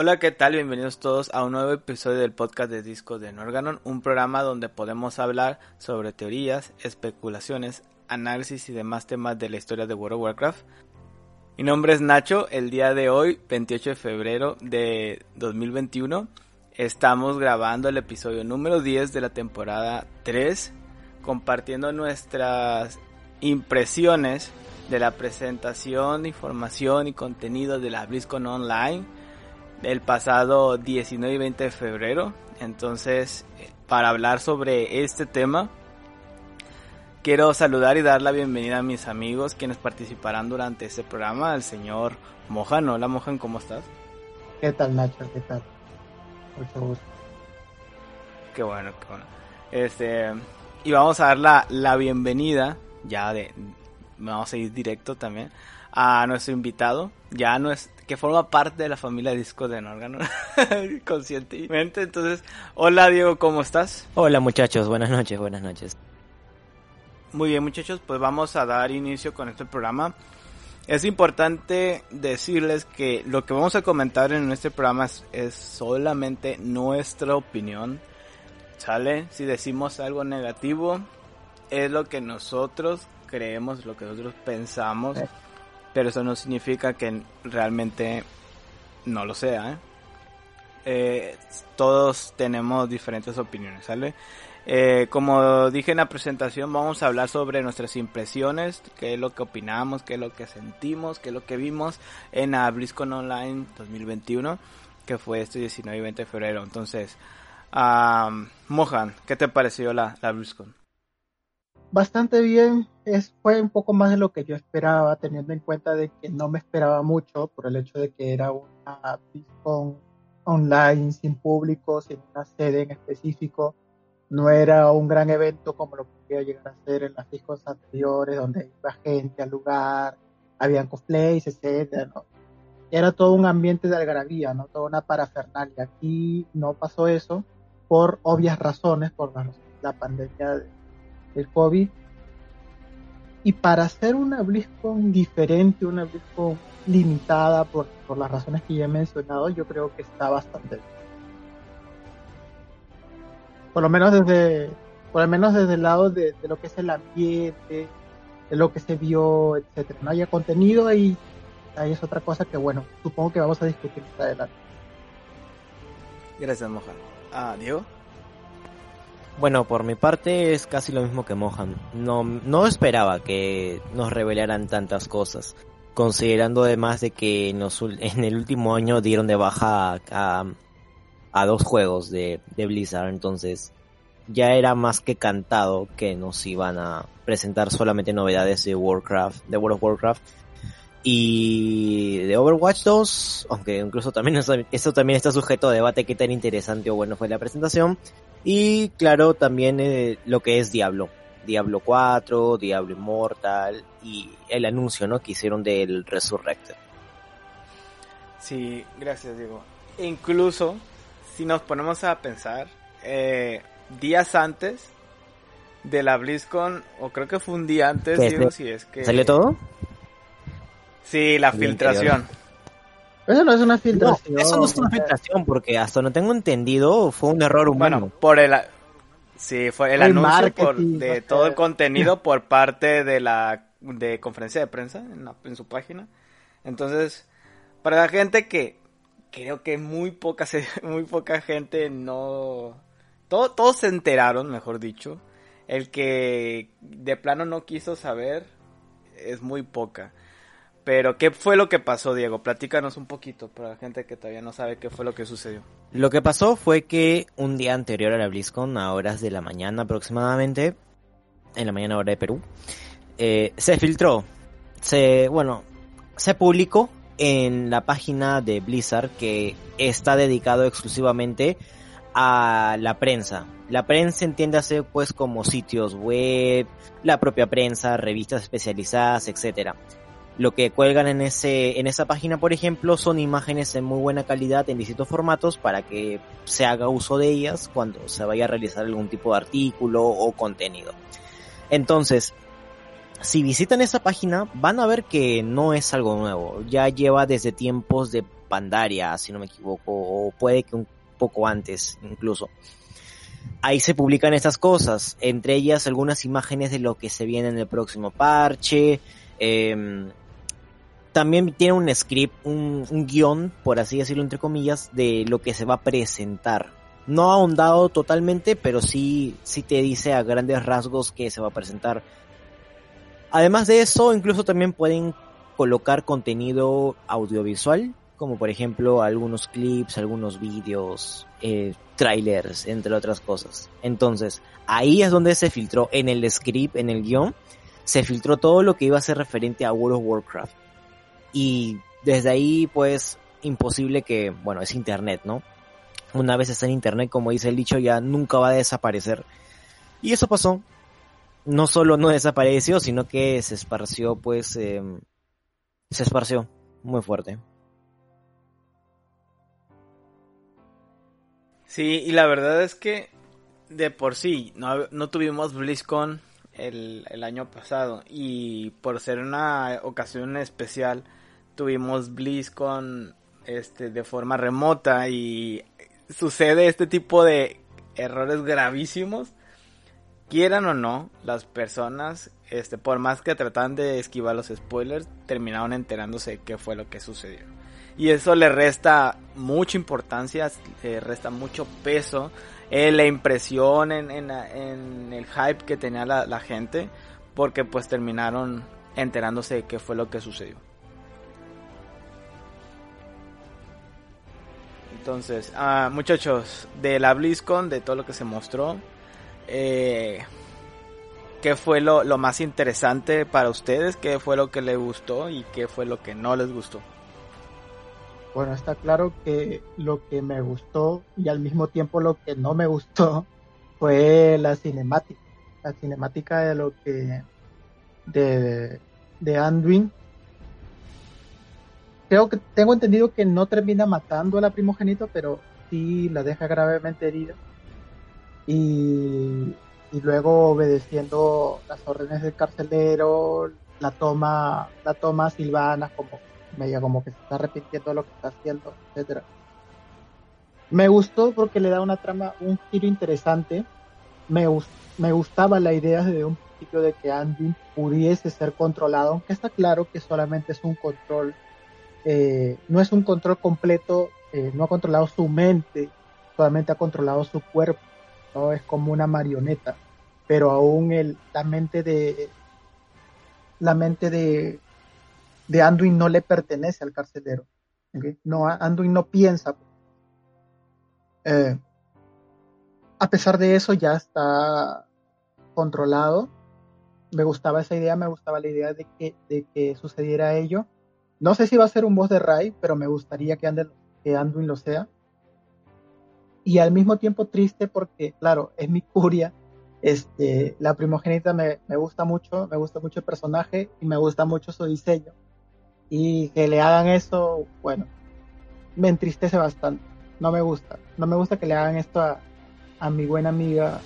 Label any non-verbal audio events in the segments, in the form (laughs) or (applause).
Hola, ¿qué tal? Bienvenidos todos a un nuevo episodio del podcast de Discos de Norganon, un programa donde podemos hablar sobre teorías, especulaciones, análisis y demás temas de la historia de World of Warcraft. Mi nombre es Nacho, el día de hoy, 28 de febrero de 2021, estamos grabando el episodio número 10 de la temporada 3, compartiendo nuestras impresiones de la presentación, información y contenido de la BlizzCon Online el pasado 19 y 20 de febrero. Entonces, para hablar sobre este tema, quiero saludar y dar la bienvenida a mis amigos quienes participarán durante este programa, al señor Mohan. Hola Mohan, ¿cómo estás? ¿Qué tal Nacho? ¿Qué tal? Mucho gusto. Qué bueno, qué bueno. Este, y vamos a dar la, la bienvenida, ya de, vamos a ir directo también, a nuestro invitado, ya no es, que forma parte de la familia Disco de Norgano, (laughs) conscientemente. Entonces, hola Diego, ¿cómo estás? Hola muchachos, buenas noches, buenas noches. Muy bien muchachos, pues vamos a dar inicio con este programa. Es importante decirles que lo que vamos a comentar en este programa es, es solamente nuestra opinión. ¿Sale? Si decimos algo negativo, es lo que nosotros creemos, lo que nosotros pensamos pero eso no significa que realmente no lo sea. ¿eh? Eh, todos tenemos diferentes opiniones, ¿sale? Eh, como dije en la presentación, vamos a hablar sobre nuestras impresiones, qué es lo que opinamos, qué es lo que sentimos, qué es lo que vimos en la BlizzCon Online 2021, que fue este 19 y 20 de febrero. Entonces, Mohan, ¿qué te pareció la, la BlizzCon? Bastante bien. Es, fue un poco más de lo que yo esperaba, teniendo en cuenta de que no me esperaba mucho por el hecho de que era una BlizzCon online, sin público, sin una sede en específico. No era un gran evento como lo podía llegar a ser en las BlizzCon anteriores, donde iba gente al lugar, habían cosplays, ¿no? Era todo un ambiente de algarabía, ¿no? Toda una parafernalia. Aquí no pasó eso por obvias razones, por la, la pandemia de el COVID. Y para hacer una BlizzCon diferente, una BlizzCon limitada por, por las razones que ya he mencionado, yo creo que está bastante bien. Por lo menos desde, por lo menos desde el lado de, de lo que es el ambiente, de lo que se vio, etcétera. No haya contenido y ahí es otra cosa que bueno, supongo que vamos a discutir más adelante. Gracias, Moja. Ah, Diego. Bueno, por mi parte es casi lo mismo que Mohan. No, no esperaba que nos revelaran tantas cosas, considerando además de que en el último año dieron de baja a, dos juegos de, Blizzard, entonces ya era más que cantado que nos iban a presentar solamente novedades de Warcraft, de World of Warcraft. Y de Overwatch 2, aunque incluso también eso también está sujeto a debate qué tan interesante o bueno fue la presentación. Y claro, también eh, lo que es Diablo. Diablo 4, Diablo Immortal y el anuncio ¿no? que hicieron del Resurrected. Sí, gracias Diego. E incluso, si nos ponemos a pensar, eh, días antes de la BlizzCon, o creo que fue un día antes, Diego, si es que... ¿Salió todo? Sí, la filtración. Eso no es una filtración. No, eso no es una filtración porque hasta no tengo entendido fue un error humano. Bueno, por el sí, fue el, anuncio por, de todo el contenido por parte de la de conferencia de prensa en, en, su página. Entonces, para la gente que creo que muy poca (laughs) muy poca gente no todo, todos se enteraron, mejor dicho. El que de plano no quiso saber es muy poca. Pero, ¿qué fue lo que pasó, Diego? Platícanos un poquito para la gente que todavía no sabe qué fue lo que sucedió. Lo que pasó fue que un día anterior a la BlizzCon, a horas de la mañana aproximadamente, en la mañana hora de Perú, eh, se filtró, se, bueno, se publicó en la página de Blizzard que está dedicado exclusivamente a la prensa. La prensa entiéndase pues como sitios web, la propia prensa, revistas especializadas, etcétera. Lo que cuelgan en ese, en esa página, por ejemplo, son imágenes en muy buena calidad en distintos formatos para que se haga uso de ellas cuando se vaya a realizar algún tipo de artículo o contenido. Entonces, si visitan esa página, van a ver que no es algo nuevo. Ya lleva desde tiempos de Pandaria, si no me equivoco, o puede que un poco antes incluso. Ahí se publican estas cosas, entre ellas algunas imágenes de lo que se viene en el próximo parche. Em, también tiene un script, un, guion, por así decirlo entre comillas, de lo que se va a presentar. No ha ahondado totalmente, pero sí, sí te dice a grandes rasgos que se va a presentar. Además de eso, incluso también pueden colocar contenido audiovisual, como por ejemplo algunos clips, algunos vídeos, eh, trailers, entre otras cosas. Entonces, ahí es donde se filtró en el script, en el guion, se filtró todo lo que iba a ser referente a World of Warcraft. Y desde ahí, pues, imposible que, bueno, es internet, ¿no? Una vez está en internet, como dice el dicho, ya nunca va a desaparecer. Y eso pasó. No solo no desapareció, sino que se esparció, pues, eh, se esparció muy fuerte. Sí, y la verdad es que de por sí no, no tuvimos BlizzCon el, año pasado y por ser una ocasión especial tuvimos BlizzCon este, de forma remota y sucede este tipo de errores gravísimos quieran o no, las personas, este, por más que tratan de esquivar los spoilers, terminaron enterándose de qué fue lo que sucedió. Y eso le resta mucha importancia, le resta mucho peso, eh, la impresión en, en, en, el hype que tenía la, gente, porque pues terminaron enterándose de qué fue lo que sucedió. Entonces, ah, muchachos, de la BlizzCon, de todo lo que se mostró, eh, qué fue lo, lo, más interesante para ustedes, qué fue lo que les gustó y qué fue lo que no les gustó. Bueno, está claro que lo que me gustó y al mismo tiempo lo que no me gustó (laughs) fue la cinemática, la cinemática de lo que de, de Anduin. Creo que tengo entendido que no termina matando a la primogénito, pero sí la deja gravemente herida y, y, luego obedeciendo las órdenes del carcelero, la toma, la toma Silvana como media como que se está arrepintiendo de lo que está haciendo, etcétera. Me gustó porque le da una trama, un giro interesante. Me, me gustaba la idea desde un principio de que Andy pudiese ser controlado, aunque está claro que solamente es un control, eh, no es un control completo, eh, no ha controlado su mente, solamente ha controlado su cuerpo ¿no? Es como una marioneta, pero aún el, la mente de la mente de, de Anduin no le pertenece al carcelero. ¿okay? No, Anduin no piensa. Eh, a pesar de eso ya está controlado. Me gustaba esa idea, me gustaba la idea de que, de que sucediera ello. No sé si va a ser un boss de Ray, pero me gustaría que Anduin lo sea y al mismo tiempo triste porque, claro, es mi curia. Este, la primogénita me, me, gusta mucho, me gusta mucho el personaje y me gusta mucho su diseño. Y que le hagan eso, bueno, me entristece bastante. No me gusta. No me gusta que le hagan esto a, a mi buena amiga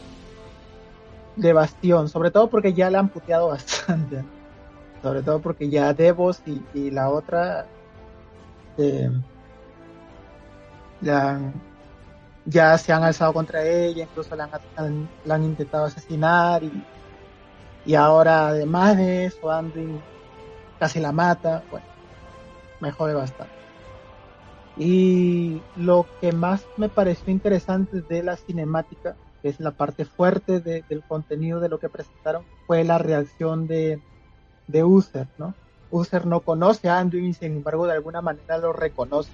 de Bastión, sobre todo porque ya la han puteado (laughs) bastante. Sobre todo porque ya Devos y, y la otra eh, ya se han alzado contra ella, incluso la han, han, la han intentado asesinar y, y, ahora además de eso Andy casi la mata, bueno, me jode bastante. Y lo que más me pareció interesante de la cinemática, que es la parte fuerte de, del contenido de lo que presentaron, fue la reacción de, de User, ¿no? User no conoce a Anduin sin embargo de alguna manera lo reconoce.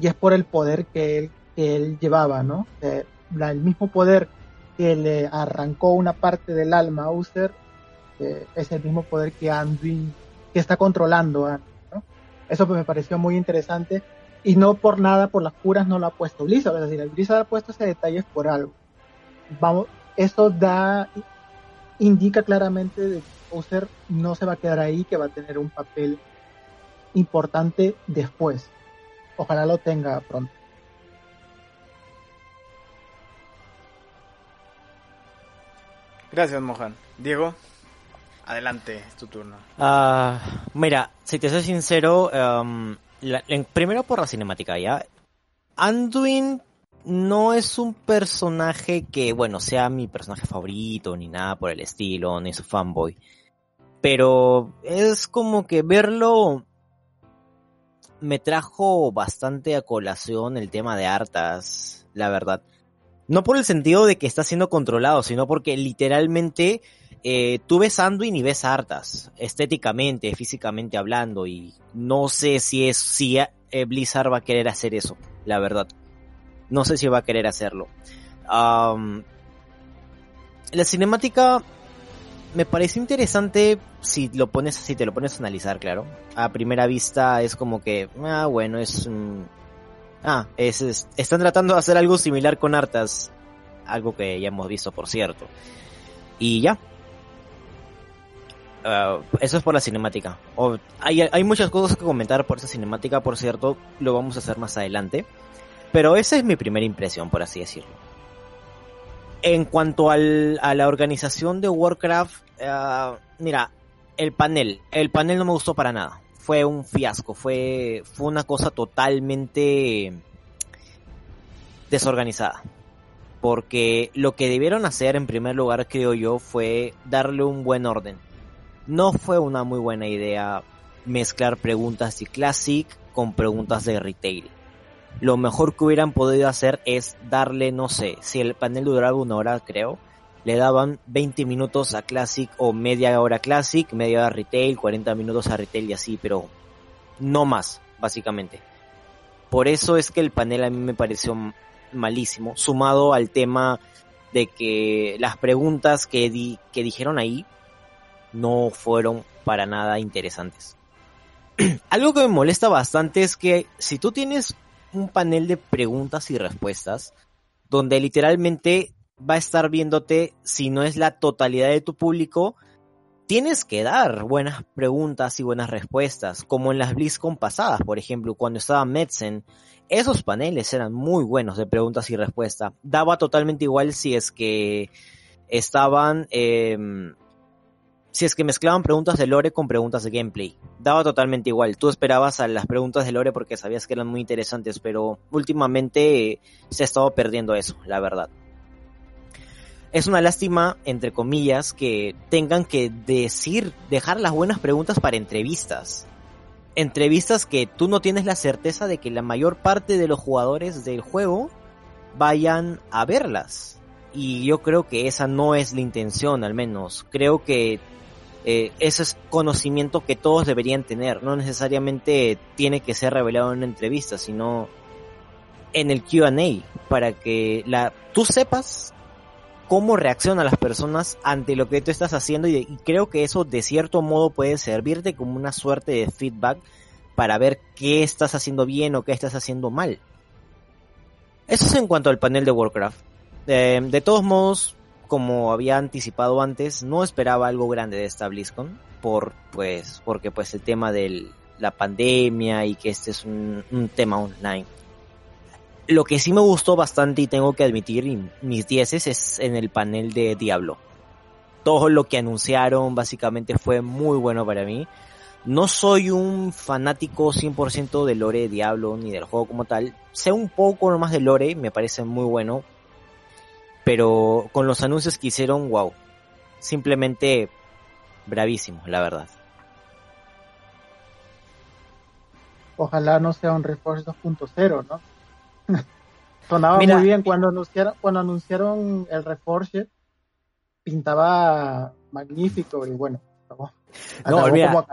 Y es por el poder que él que él llevaba, ¿no? Eh, el mismo poder que le arrancó una parte del alma a User eh, es el mismo poder que Anduin, que está controlando a. Eso pues me pareció muy interesante y no por nada, por las curas no lo ha puesto Blizzard, es decir, Blizzard ha puesto ese detalle por algo. Vamos, eso da, indica claramente de que User no se va a quedar ahí, que va a tener un papel importante después. Ojalá lo tenga pronto. Gracias, Mohan. Diego, adelante, es tu turno. Uh, mira, si te soy sincero, um, primero por la cinemática, ¿ya? Anduin no es un personaje que, bueno, sea mi personaje favorito, ni nada por el estilo, ni su fanboy. Pero es como que verlo me trajo bastante a colación el tema de Artas, la verdad. No por el sentido de que está siendo controlado, sino porque literalmente eh, tú ves Anduin y ves Artas, estéticamente, físicamente hablando, y no sé si es si eh, Blizzard va a querer hacer eso, la verdad. No sé si va a querer hacerlo. la cinemática me parece interesante si lo pones, si te lo pones a analizar, claro. A primera vista es como que, ah, bueno, es, ah, es, están tratando de hacer algo similar con Artas, algo que ya hemos visto, por cierto. Y ya. Ah, eso es por la cinemática. hay, muchas cosas que comentar por esa cinemática, por cierto, lo vamos a hacer más adelante. Pero esa es mi primera impresión, por así decirlo. En cuanto a la organización de Warcraft, uh, mira, el panel, el panel no me gustó para nada. Fue un fiasco, fue, fue una cosa totalmente desorganizada. Porque lo que debieron hacer en primer lugar, creo yo, fue darle un buen orden. No fue una muy buena idea mezclar preguntas de Classic con preguntas de retail lo mejor que hubieran podido hacer es darle, no sé, si el panel duraba una hora, creo, le daban 20 minutos a Classic o media hora Classic, media hora Retail, 40 minutos a Retail y así, pero no más, básicamente. Por eso es que el panel a mí me pareció malísimo, sumado al tema de que las preguntas que, di, que dijeron ahí no fueron para nada interesantes. (clears throat) Algo que me molesta bastante es que si tú tienes un panel de preguntas y respuestas donde literalmente va a estar viéndote si no es la totalidad de tu público, tienes que dar buenas preguntas y buenas respuestas, como en las BlizzCon pasadas, por ejemplo, cuando estaba Metzen, esos paneles eran muy buenos de preguntas y respuestas. Daba totalmente igual si es que estaban eh, si es que mezclaban preguntas de lore con preguntas de gameplay. Daba totalmente igual. Tú esperabas a las preguntas de lore porque sabías que eran muy interesantes, pero últimamente se ha estado perdiendo eso, la verdad. Es una lástima, entre comillas, que tengan que decir, dejar las buenas preguntas para entrevistas. Entrevistas que tú no tienes la certeza de que la mayor parte de los jugadores del juego vayan a verlas. Y yo creo que esa no es la intención, al menos. Creo que eh, ese es conocimiento que todos deberían tener. No necesariamente tiene que ser revelado en una entrevista, sino en el QA, para que la, tú sepas cómo reaccionan las personas ante lo que tú estás haciendo y, creo que eso de cierto modo puede servirte como una suerte de feedback para ver qué estás haciendo bien o qué estás haciendo mal. Eso es en cuanto al panel de Warcraft. Eh, de todos modos, como había anticipado antes, no esperaba algo grande de esta BlizzCon, por, pues, porque pues el tema de la pandemia y que este es un, tema online. Lo que sí me gustó bastante y tengo que admitir, mis dieces, es en el panel de Diablo. Todo lo que anunciaron básicamente fue muy bueno para mí. No soy un fanático 100% de lore de Diablo ni del juego como tal. Sé un poco más de lore, me parece muy bueno pero con los anuncios que hicieron, wow. Simplemente bravísimo, la verdad. Ojalá no sea un Reforce 2.0, ¿no? (laughs) Sonaba muy bien cuando anunciaron, cuando anunciaron el Reforce, pintaba magnífico y bueno, no, mira,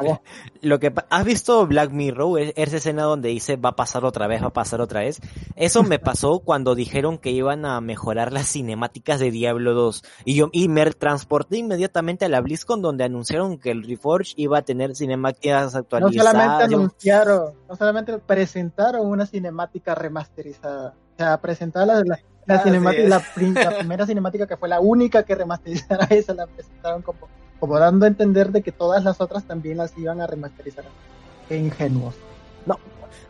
lo que has visto Black Mirror, esa escena donde dice va a pasar otra vez, va a pasar otra vez. Eso me (laughs) pasó cuando dijeron que iban a mejorar las cinemáticas de Diablo 2 y yo y me transporté inmediatamente a la BlizzCon donde anunciaron que el Reforge iba a tener cinemáticas actualizadas. No solamente anunciaron, no solamente presentaron una cinemática remasterizada, o sea, presentaron la, la, la, la primera (laughs) cinemática que fue la única que remasterizaron (laughs) esa la presentaron como como dando a entender de que todas las otras también las iban a remasterizar. Qué ingenuos. No.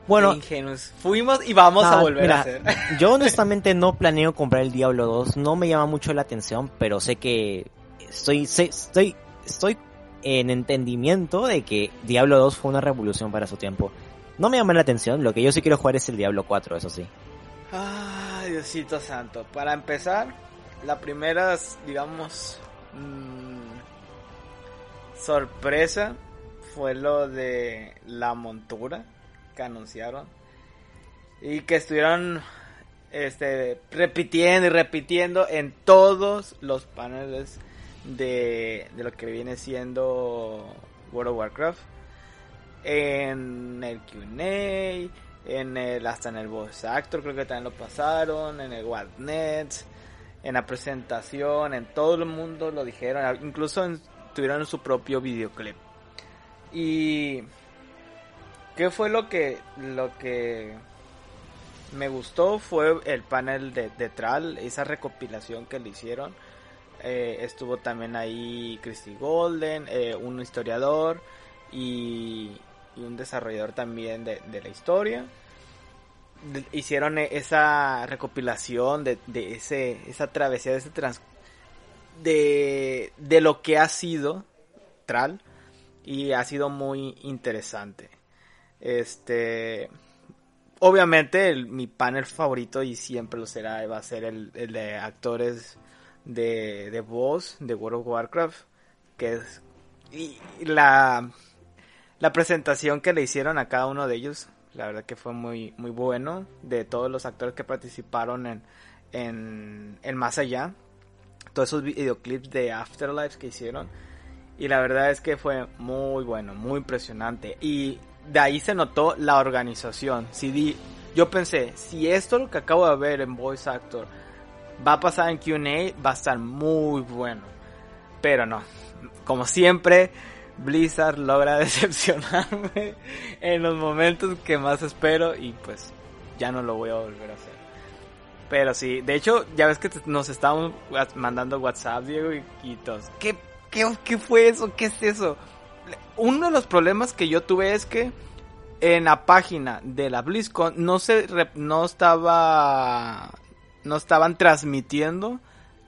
Bueno, ingenuos. Fuimos y vamos a volver a hacer. (laughs) Yo honestamente no planeo comprar el Diablo 2, no me llama mucho la atención, pero sé que estoy estoy estoy en entendimiento de que Diablo 2 fue una revolución para su tiempo. No me llama la atención, lo que yo sí quiero jugar es el Diablo 4, eso sí. Ay, Diosito Santo. Para empezar, la primera, digamos, mmm, sorpresa fue lo de la montura que anunciaron y que estuvieron este repitiendo y repitiendo en todos los paneles de, de lo que viene siendo World of Warcraft. En el Q&A en el hasta en el voice actor creo que también lo pasaron en el Whatnet en la presentación en todo el mundo lo dijeron incluso tuvieron su propio videoclip y qué fue lo que lo que me gustó fue el panel de, de Tral, esa recopilación que le hicieron. Eh, estuvo también ahí Christy Golden, eh, un historiador y, un desarrollador también de, la historia. hicieron esa recopilación de, de, ese, esa travesía, de ese trans, de, de lo que ha sido Tral y ha sido muy interesante. Este, obviamente mi panel favorito y siempre lo será va a ser el, de actores de, de voz de World of Warcraft, que es y la la presentación que le hicieron a cada uno de ellos, la verdad que fue muy muy bueno de todos los actores que participaron en en, en más allá, todos esos videoclips de Afterlife que hicieron y la verdad es que fue muy bueno, muy impresionante. Y de ahí se notó la organización. Si yo pensé, si esto lo que acabo de ver en Voice Actor va a pasar en QA, va a estar muy bueno. Pero no, como siempre, Blizzard logra (laughs) decepcionarme en los momentos que más espero y pues ya no lo voy a volver a hacer. Pero sí, de hecho, ya ves que nos estamos mandando WhatsApp, Diego, y, todos. ¿Qué ¿qué, fue eso? ¿Qué es eso? Uno de los problemas que yo tuve es que en la página de la BlizzCon no se no estaba no estaban transmitiendo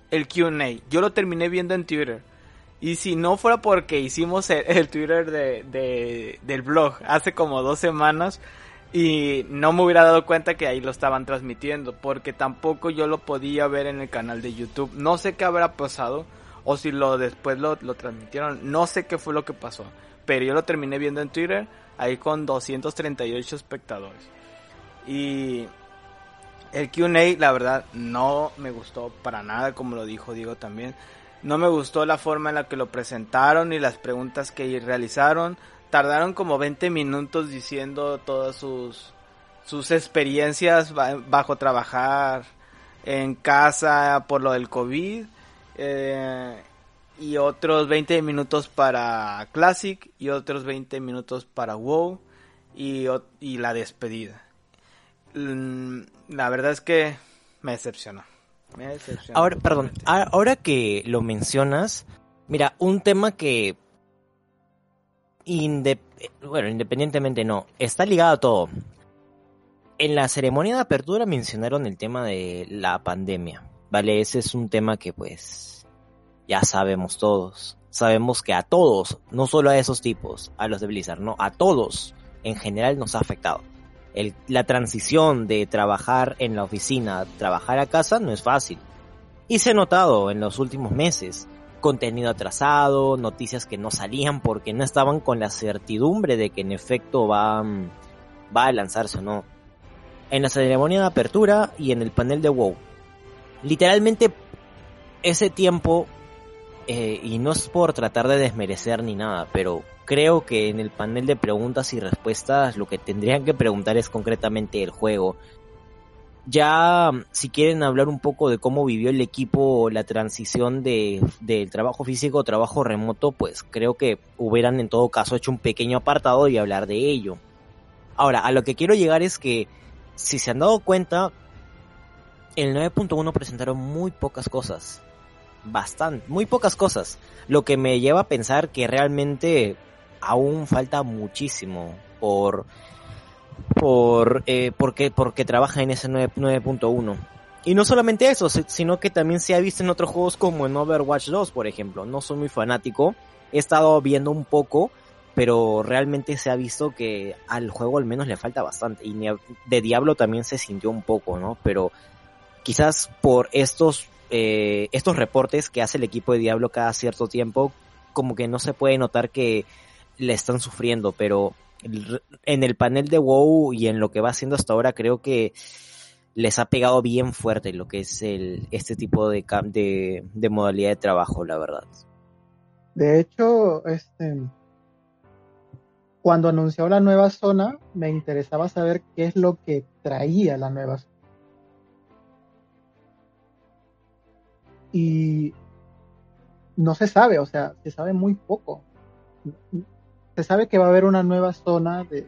el Q&A. Yo lo terminé viendo en Twitter. Y si no fuera porque hicimos el, Twitter de, del blog hace como dos semanas y no me hubiera dado cuenta que ahí lo estaban transmitiendo porque tampoco yo lo podía ver en el canal de YouTube. No sé qué habrá pasado o si lo después lo, transmitieron. No sé qué fue lo que pasó, pero yo lo terminé viendo en Twitter ahí con 238 espectadores. Y el QA, la verdad, no me gustó para nada, como lo dijo Diego también. No me gustó la forma en la que lo presentaron y las preguntas que realizaron. Tardaron como 20 minutos diciendo todas sus, sus experiencias bajo trabajar en casa por lo del COVID eh, y otros 20 minutos para Classic y otros 20 minutos para WoW y, y la despedida. Mm, la verdad es que me decepcionó. Me Ahora, perdón, ahora que lo mencionas, mira, un tema que bueno, independientemente no, está ligado a todo. En la ceremonia de apertura mencionaron el tema de la pandemia. Vale, ese es un tema que pues ya sabemos todos. Sabemos que a todos, no solo a esos tipos, a los de Blizzard, no, a todos en general nos ha afectado. La transición de trabajar en la oficina trabajar a casa no es fácil. Y se ha notado en los últimos meses. Contenido atrasado, noticias que no salían porque no estaban con la certidumbre de que en efecto va, va a lanzarse o no. En la ceremonia de apertura y en el panel de WoW literalmente ese tiempo, eh, y no es por tratar de desmerecer ni nada, pero creo que en el panel de preguntas y respuestas lo que tendrían que preguntar es concretamente el juego. Ya, si quieren hablar un poco de cómo vivió el equipo la transición de, del trabajo físico a trabajo remoto, pues creo que hubieran en todo caso hecho un pequeño apartado y hablar de ello. Ahora, a lo que quiero llegar es que, si se han dado cuenta, el 9.1 presentaron muy pocas cosas. Bastante, muy pocas cosas. Lo que me lleva a pensar que realmente aún falta muchísimo por por eh, porque porque trabaja en ese 9.1 y no solamente eso sino que también se ha visto en otros juegos como en Overwatch 2 por ejemplo no soy muy fanático he estado viendo un poco pero realmente se ha visto que al juego al menos le falta bastante. Y de Diablo también se sintió un poco, ¿no? Pero quizás por estos, eh, estos reportes que hace el equipo de Diablo cada cierto tiempo, como que no se puede notar que le están sufriendo, pero en el panel de WoW y en lo que va haciendo hasta ahora creo que les ha pegado bien fuerte lo que es este tipo de, de, de modalidad de trabajo, la verdad. De hecho, este, cuando anunció la nueva zona, me interesaba saber qué es lo que traía la nueva zona. Y no se sabe, o sea, se sabe muy poco. Se sabe que va a haber una nueva zona de,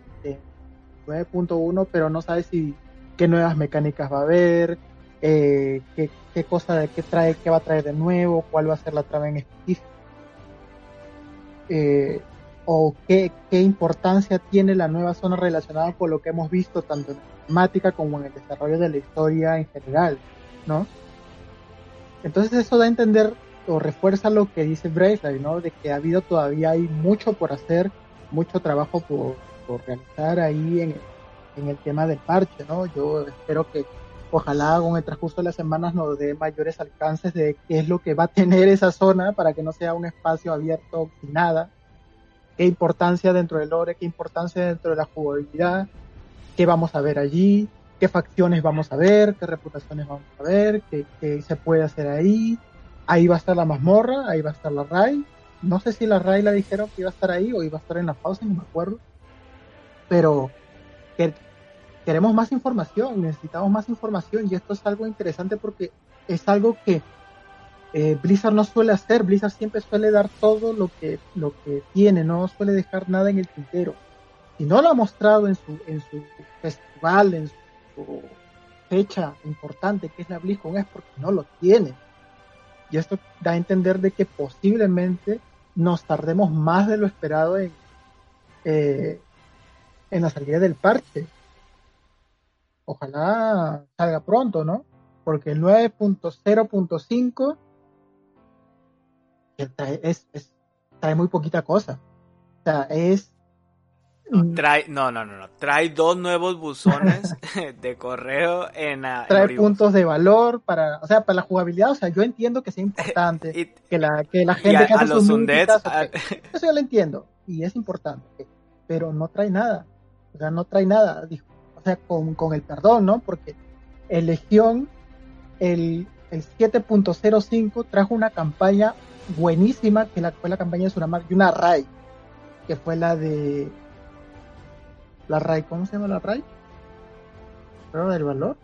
9.1, pero no sabe si qué nuevas mecánicas va a haber, eh, qué, qué, cosa de qué trae, qué va a traer de nuevo, cuál va a ser la trama en específico. Eh, o qué, qué, importancia tiene la nueva zona relacionada con lo que hemos visto tanto en la temática como en el desarrollo de la historia en general, ¿no? Entonces eso da a entender o refuerza lo que dice Bracelet, ¿no? De que ha habido todavía hay mucho por hacer, mucho trabajo por, por realizar ahí en, en, el tema del parche, ¿no? Yo espero que ojalá con el transcurso de las semanas nos dé mayores alcances de qué es lo que va a tener esa zona para que no sea un espacio abierto sin nada, qué importancia dentro del lore, qué importancia dentro de la jugabilidad, qué vamos a ver allí, qué facciones vamos a ver, qué reputaciones vamos a ver, qué, qué se puede hacer ahí. Ahí va a estar la mazmorra, ahí va a estar la Rai. No sé si la Rai la dijeron que iba a estar ahí o iba a estar en la pausa, no me acuerdo. Pero que, queremos más información, necesitamos más información y esto es algo interesante porque es algo que eh, Blizzard no suele hacer, Blizzard siempre suele dar todo lo que, lo que tiene, no suele dejar nada en el tintero. Si no lo ha mostrado en su, en su festival, en su fecha importante que es la BlizzCon, es porque no lo tiene. Y esto da a entender de que posiblemente nos tardemos más de lo esperado en, eh, en la salida del parche. Ojalá salga pronto, ¿no? Porque el 9.0.5 es, es, trae muy poquita cosa. O sea, es... Trae, no, no, no, no, trae dos nuevos buzones (laughs) de correo en... trae puntos de valor para, o sea, para la jugabilidad, o sea, yo entiendo que sea (laughs) importante, que, la, que la gente que hace sus (laughs) eso yo lo entiendo, y es importante, pero no trae nada, o sea, no trae nada, o sea, con, con el perdón, ¿no? Porque el Legión, el, el 7.05 trajo una campaña buenísima, que la, fue la campaña de Suramar, y una RAI, que fue la de... La RAI, ¿cómo se llama la RAI? ¿Prueba del valor?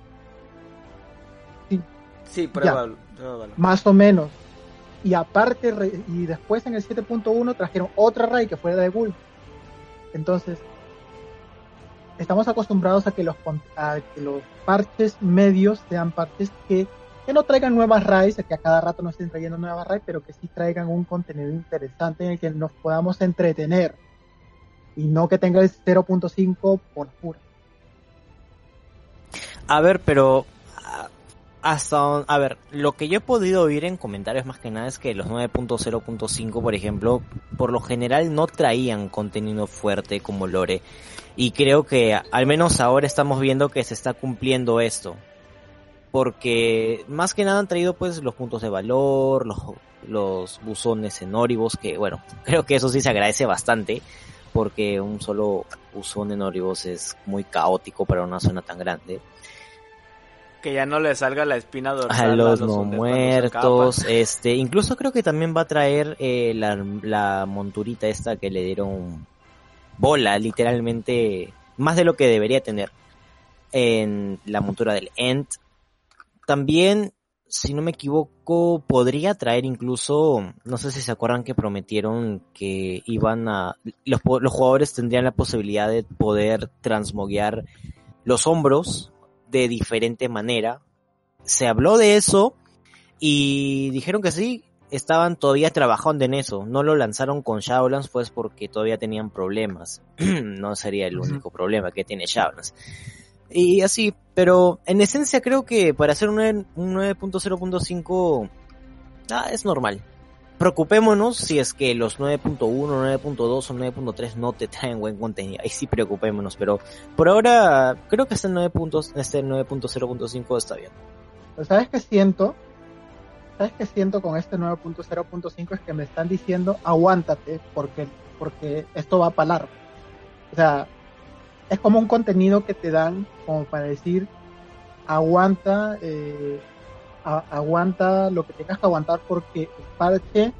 Sí, sí prueba, valor. Más o menos. Y aparte, y después en el 7.1 trajeron otra RAI que fue la de Gulf. Entonces, estamos acostumbrados a que los, a que los parches medios sean parches que que no traigan nuevas RAIs, que a cada rato nos estén trayendo nuevas RAIs, pero que sí traigan un contenido interesante en el que nos podamos entretener y no que tenga el 0.5 por pura. A ver, pero hasta a ver, lo que yo he podido oír en comentarios más que nada es que los 9.0.5, por ejemplo, por lo general no traían contenido fuerte como Lore. Y creo que al menos ahora estamos viendo que se está cumpliendo esto porque más que nada han traído pues los puntos de valor, los, los buzones en Oribos, que bueno, creo que eso sí se agradece bastante, porque un solo buzón en Oribos es muy caótico para una zona tan grande. Que ya no le salga la espina dorsal. A los, no muertos, este, incluso creo que también va a traer eh, la, la monturita esta que le dieron bola, literalmente, más de lo que debería tener en la montura del End también, si no me equivoco, podría traer incluso, no sé si se acuerdan que prometieron que iban a, los, los jugadores tendrían la posibilidad de poder transmoguear los hombros de diferente manera. Se habló de eso y dijeron que sí, estaban todavía trabajando en eso. No lo lanzaron con Shadowlands pues porque todavía tenían problemas. (clears throat) no sería el único problema que tiene Shadowlands y así, pero en esencia creo que para hacer un, 9.0.5 ah, es normal. preocupémonos si es que los 9.1, 9.2 o 9.3 no te traen buen contenido. Ahí sí preocupémonos, pero por ahora creo que este 9.0.5 este 9.0.5 está bien. ¿Sabes qué siento? ¿Sabes qué siento con este 9.0.5? Es que me están diciendo aguántate porque, porque esto va para largo. O sea, es como un contenido que te dan como para decir aguanta eh, aguanta lo que tengas que aguantar porque el parche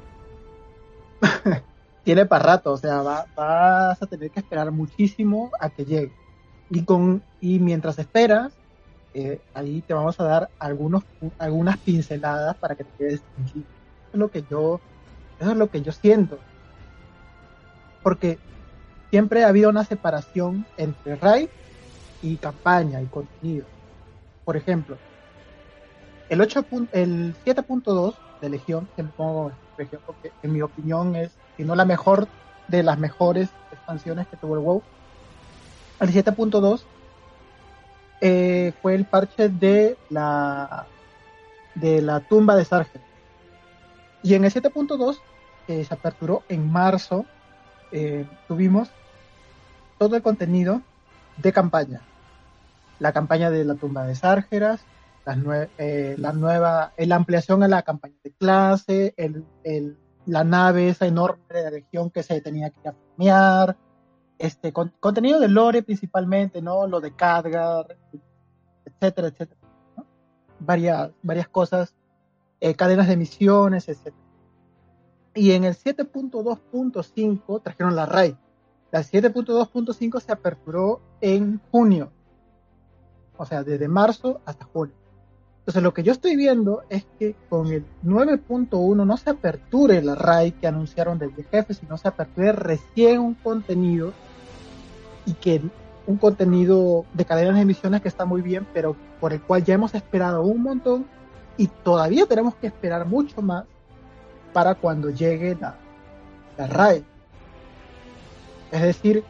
(laughs) tiene para rato, o sea, vas a tener que esperar muchísimo a que llegue. Y, con, y mientras esperas, eh, ahí te vamos a dar algunos, algunas pinceladas para que te quedes tranquilo. Lo que yo, eso es lo que yo siento. Porque siempre ha habido una separación entre raid y campaña y contenido. Por ejemplo, el, 8 el 7.2 de Legión, que pongo Legión porque en mi opinión es, si no la mejor de las mejores expansiones que tuvo el WoW, el 7.2 eh, fue el parche de la de la tumba de Sargent. Y en el 7.2, que se aperturó en marzo, eh, tuvimos todo el contenido de campaña. La campaña de la tumba de Sargeras, eh, la nueva, la ampliación a la campaña de clase, el, la nave esa enorme de la región que se tenía que afirmar, este contenido de lore principalmente, ¿no? Lo de Khadgar, etcétera, etcétera. Varias, varias cosas, eh, cadenas de misiones, etcétera. Y en el 7.2.5 trajeron la RAID. La 7.2.5 se aperturó en junio. O sea, desde marzo hasta junio. Entonces lo que yo estoy viendo es que con el 9.1 no se aperture la RAI que anunciaron desde jefe, sino se aperture recién un contenido y que un contenido de cadenas de emisiones que está muy bien, pero por el cual ya hemos esperado un montón y todavía tenemos que esperar mucho más para cuando llegue la, la RAI. Es decir,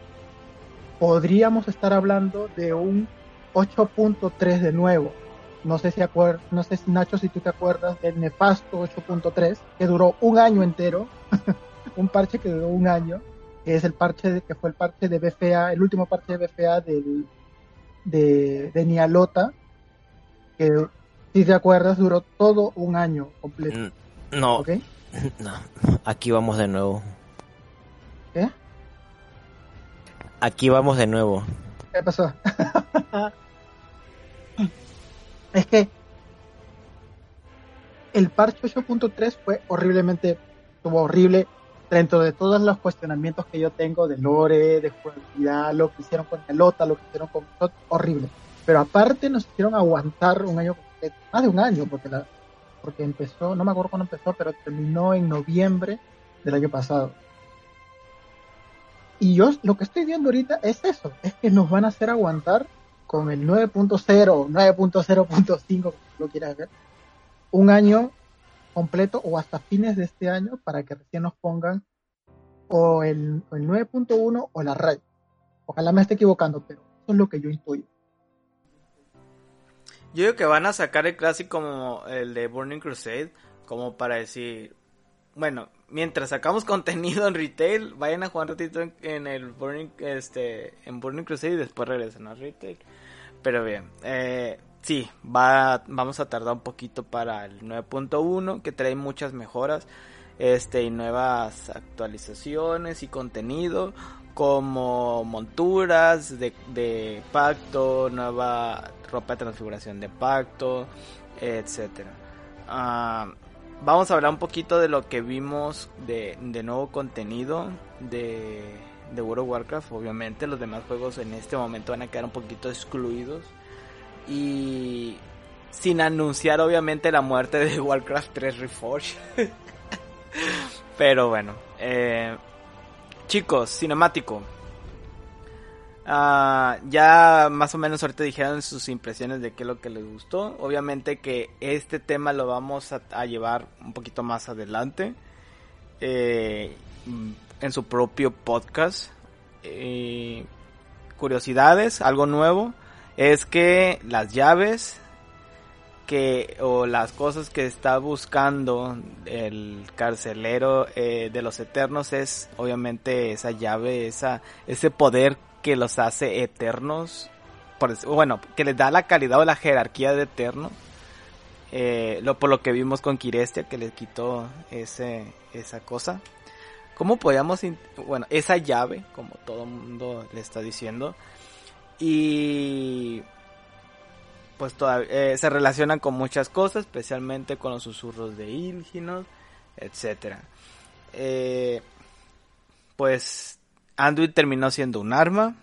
podríamos estar hablando de un 8.3 de nuevo, no sé si no sé si Nacho si tú te acuerdas del nefasto 8.3 que duró un año entero, (laughs) un parche que duró un año, que es el parche de, que fue el parche de BFA, el último parche de BFA del de, de Nialota, que si te acuerdas duró todo un año completo. Mm, no. (laughs) No, aquí vamos de nuevo. ¿Qué? Aquí vamos de nuevo. ¿Qué pasó? (laughs) es que el parche 8.3 fue horriblemente, estuvo horrible dentro de todos los cuestionamientos que yo tengo de lore, de jugabilidad, lo que hicieron con Elota, lo que hicieron con horrible. Pero aparte nos hicieron aguantar un año completo, más de un año, porque la, porque empezó, no me acuerdo cuándo empezó, pero terminó en noviembre del año pasado. Y yo lo que estoy viendo ahorita es eso, es que nos van a hacer aguantar con el 9.0, 9.0.5, como lo quieras ver, un año completo o hasta fines de este año para que recién nos pongan o el, 9.1 o la red. Ojalá me esté equivocando, pero eso es lo que yo intuyo. Yo digo que van a sacar el clásico como el de Burning Crusade, como para decir, bueno, mientras sacamos (laughs) contenido en retail, vayan a jugar un ratito en, el Burning, este, en Burning Crusade y después regresen a retail. Pero bien, eh, sí, va, vamos a tardar un poquito para el 9.1 que trae muchas mejoras este y nuevas actualizaciones y contenido como monturas de, pacto, nueva ropa de transfiguración de pacto, etcétera. Ah, vamos a hablar un poquito de lo que vimos de, nuevo contenido de de World of Warcraft. Obviamente los demás juegos en este momento van a quedar un poquito excluidos. Y sin anunciar obviamente la muerte de (laughs) Warcraft 3 Reforged. (laughs) Pero bueno, eh, chicos, cinemático. Ah, ya más o menos ahorita dijeron sus impresiones de qué es lo que les gustó. Obviamente que este tema lo vamos a, llevar un poquito más adelante. Eh, en su propio podcast. Eh, curiosidades, algo nuevo, es que las llaves que o las cosas que está buscando el carcelero eh, de los eternos es obviamente esa llave, esa ese poder que los hace eternos, bueno, que les da la calidad o la jerarquía de eterno. Eh, por lo que vimos con Kirestia que le quitó ese esa cosa. ¿Cómo podíamos bueno, esa llave, como todo mundo le está diciendo y pues todavía, eh, se relacionan con muchas cosas, especialmente con los susurros de Ilginot, etcétera. Eh, pues Anduin terminó siendo un arma.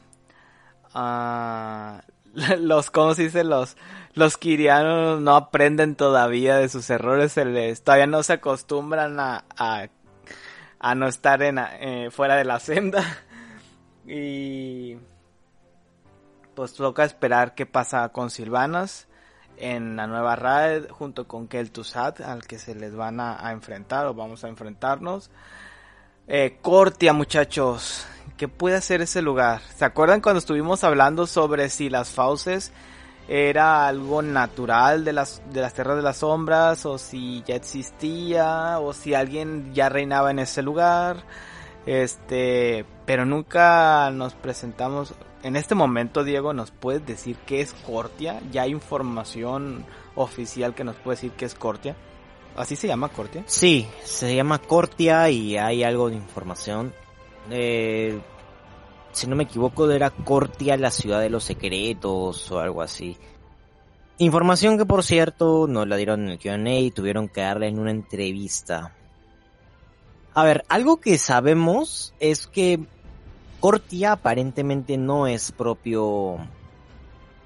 Ah, (laughs) los, ¿cómo se dice? Los, los Kirianos no aprenden todavía de sus errores, se les, todavía no se acostumbran a, a, no estar en, eh, fuera de la senda. (laughs) Y pues toca esperar qué pasa con Silvanas en la nueva raid junto con Kel'Thuzad al que se les van a, enfrentar o vamos a enfrentarnos. Eh, Cortia muchachos, ¿qué puede hacer ese lugar? ¿Se acuerdan cuando estuvimos hablando sobre si las fauces era algo natural de las, de las tierras de las sombras o si ya existía o si alguien ya reinaba en ese lugar? Este, pero nunca nos presentamos, en este momento, Diego, ¿nos puedes decir qué es Cortia? ¿Ya hay información oficial que nos puede decir qué es Cortia? ¿Así se llama Cortia? Sí, se llama Cortia y hay algo de información. Eh, si no me equivoco, era Cortia la ciudad de los secretos o algo así. Información que, por cierto, nos la dieron en el QA y tuvieron que darle en una entrevista. A ver, algo que sabemos es que Cortia aparentemente no es propio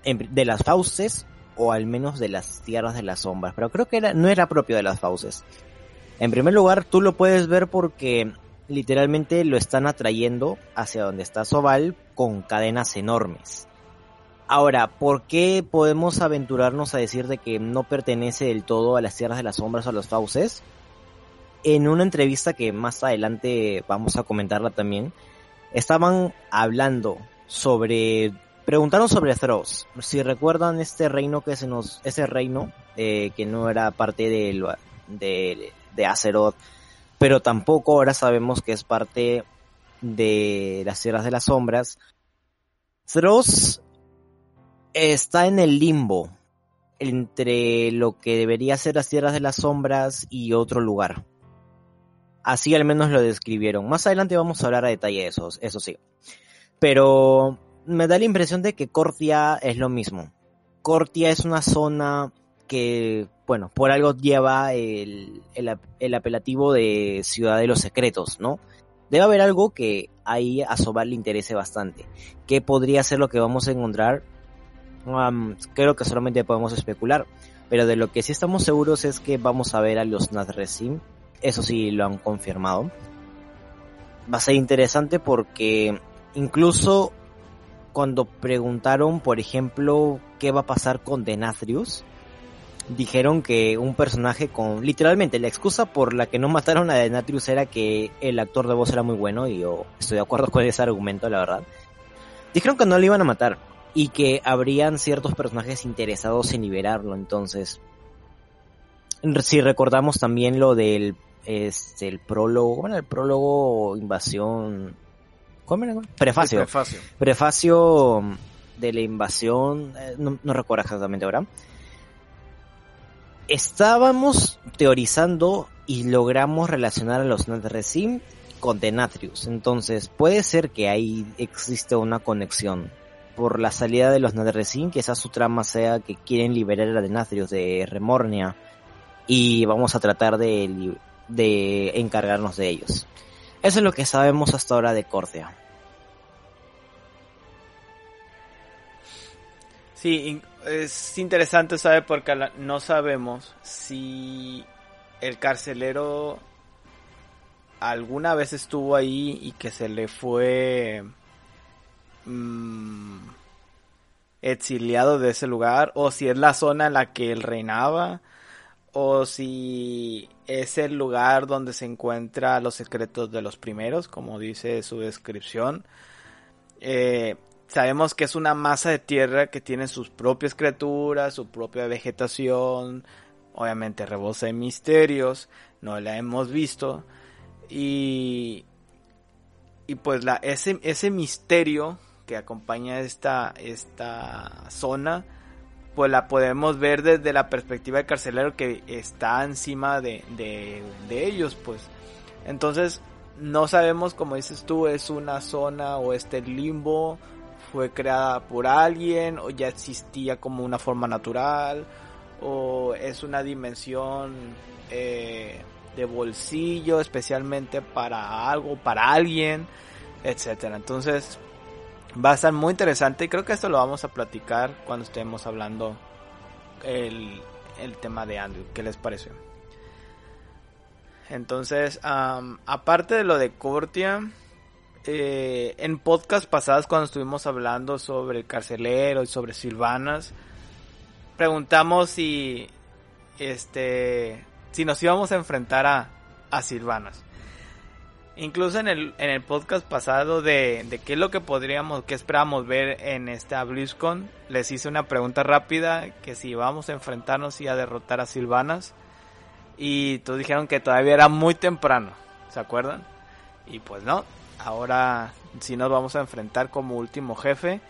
de las fauces o al menos de las tierras de las sombras, pero creo que no era propio de las fauces. En primer lugar, tú lo puedes ver porque literalmente lo están atrayendo hacia donde está Sobal con cadenas enormes. Ahora, ¿por qué podemos aventurarnos a decir de que no pertenece del todo a las tierras de las sombras o a los fauces? En una entrevista que más adelante vamos a comentarla también, estaban hablando sobre preguntaron sobre Thros. Si recuerdan este reino que se nos, ese reino eh, que no era parte de, de, de Azeroth, pero tampoco ahora sabemos que es parte de las Tierras de las Sombras. Thros está en el limbo entre lo que debería ser las Tierras de las Sombras y otro lugar. Así al menos lo describieron. Más adelante vamos a hablar a detalle de eso, eso sí. Pero me da la impresión de que Cortia es lo mismo. Cortia es una zona que, bueno, por algo lleva el, el, apelativo de Ciudad de los Secretos, ¿no? Debe haber algo que ahí a Sobal le interese bastante. ¿Qué podría ser lo que vamos a encontrar? creo que solamente podemos especular. Pero de lo que sí estamos seguros es que vamos a ver a los Nazresim eso sí lo han confirmado. Va a ser interesante porque incluso cuando preguntaron, por ejemplo, qué va a pasar con Denathrius, dijeron que un personaje con literalmente la excusa por la que no mataron a Denathrius era que el actor de voz era muy bueno y yo estoy de acuerdo (laughs) con ese argumento, la verdad. Dijeron que no lo iban a matar y que habrían ciertos personajes interesados en liberarlo, entonces si recordamos también lo del este, el prólogo, bueno, el prólogo invasión, ¿cómo era? Prefacio. prefacio. Prefacio de la invasión, eh, no, recuerdo exactamente ahora. Estábamos teorizando y logramos relacionar a los Natresim con Denatrius. Entonces, puede ser que ahí existe una conexión por la salida de los Natresim, esa su trama sea que quieren liberar a Denatrius de Remornia y vamos a tratar de encargarnos de ellos. Eso es lo que sabemos hasta ahora de Cortea. Sí, es interesante saber porque no sabemos si el carcelero alguna vez estuvo ahí y que se le fue mm, exiliado de ese lugar o si es la zona en la que él reinaba o si es el lugar donde se encuentra los secretos de los primeros, como dice su descripción. Eh, sabemos que es una masa de tierra que tiene sus propias criaturas, su propia vegetación, obviamente rebosa de misterios, no la hemos visto y y pues la ese ese misterio que acompaña esta esta zona pues la podemos ver desde la perspectiva del carcelero que está encima de, de, de ellos pues. Entonces no sabemos como dices tú es una zona o este limbo fue creada por alguien o ya existía como una forma natural o es una dimensión eh, de bolsillo especialmente para algo, para alguien, etcétera. Entonces va a estar muy interesante y creo que esto lo vamos a platicar cuando estemos hablando el, el tema de Andrew. ¿Qué les pareció? Entonces, aparte de lo de Cortia, eh, en podcast pasadas cuando estuvimos hablando sobre el carcelero y sobre Silvanas, preguntamos si este si nos íbamos a enfrentar a, a Silvanas. Incluso en el, en el podcast pasado de, de qué es lo que podríamos, qué esperábamos ver en esta BlizzCon, les hice una pregunta rápida que si íbamos a enfrentarnos y a derrotar a Silvanas. Y todos dijeron que todavía era muy temprano, ¿se acuerdan? Y pues no, ahora sí nos vamos a enfrentar como último jefe.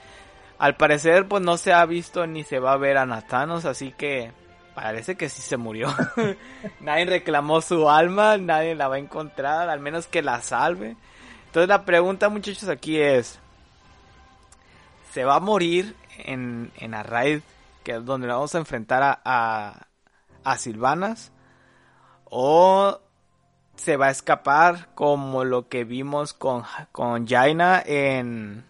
Al parecer pues no se ha visto ni se va a ver a Nathanos, así que parece que sí se murió. (laughs) nadie reclamó su alma, nadie la va a encontrar, al menos que la salve. Entonces la pregunta muchachos aquí es, ¿se va a morir en, en Arraid, que es donde vamos a enfrentar a, a Silvanas? ¿O se va a escapar como lo que vimos con, con Jaina en,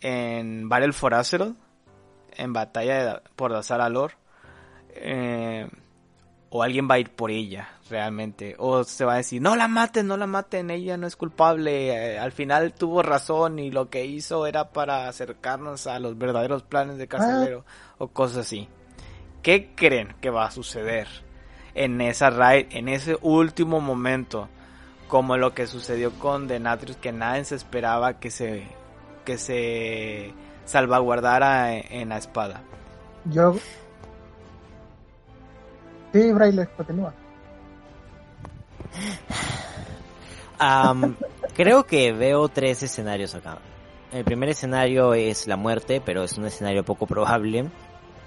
en Battle for Azeroth, en batalla de, por Dazar Alor. Eh, o alguien va a ir por ella, realmente. O se va a decir, no la maten, no la maten, ella no es culpable. Eh, al final tuvo razón y lo que hizo era para acercarnos a los verdaderos planes de Carcelero. O cosas así. ¿Qué creen que va a suceder? En esa raid, en ese último momento, como lo que sucedió con Denatrius, que nadie se esperaba que se, que se salvaguardara en, en la espada. Yo. Sí, Braille, continúa. Um, creo que veo tres escenarios acá. El primer escenario es la muerte, pero es un escenario poco probable,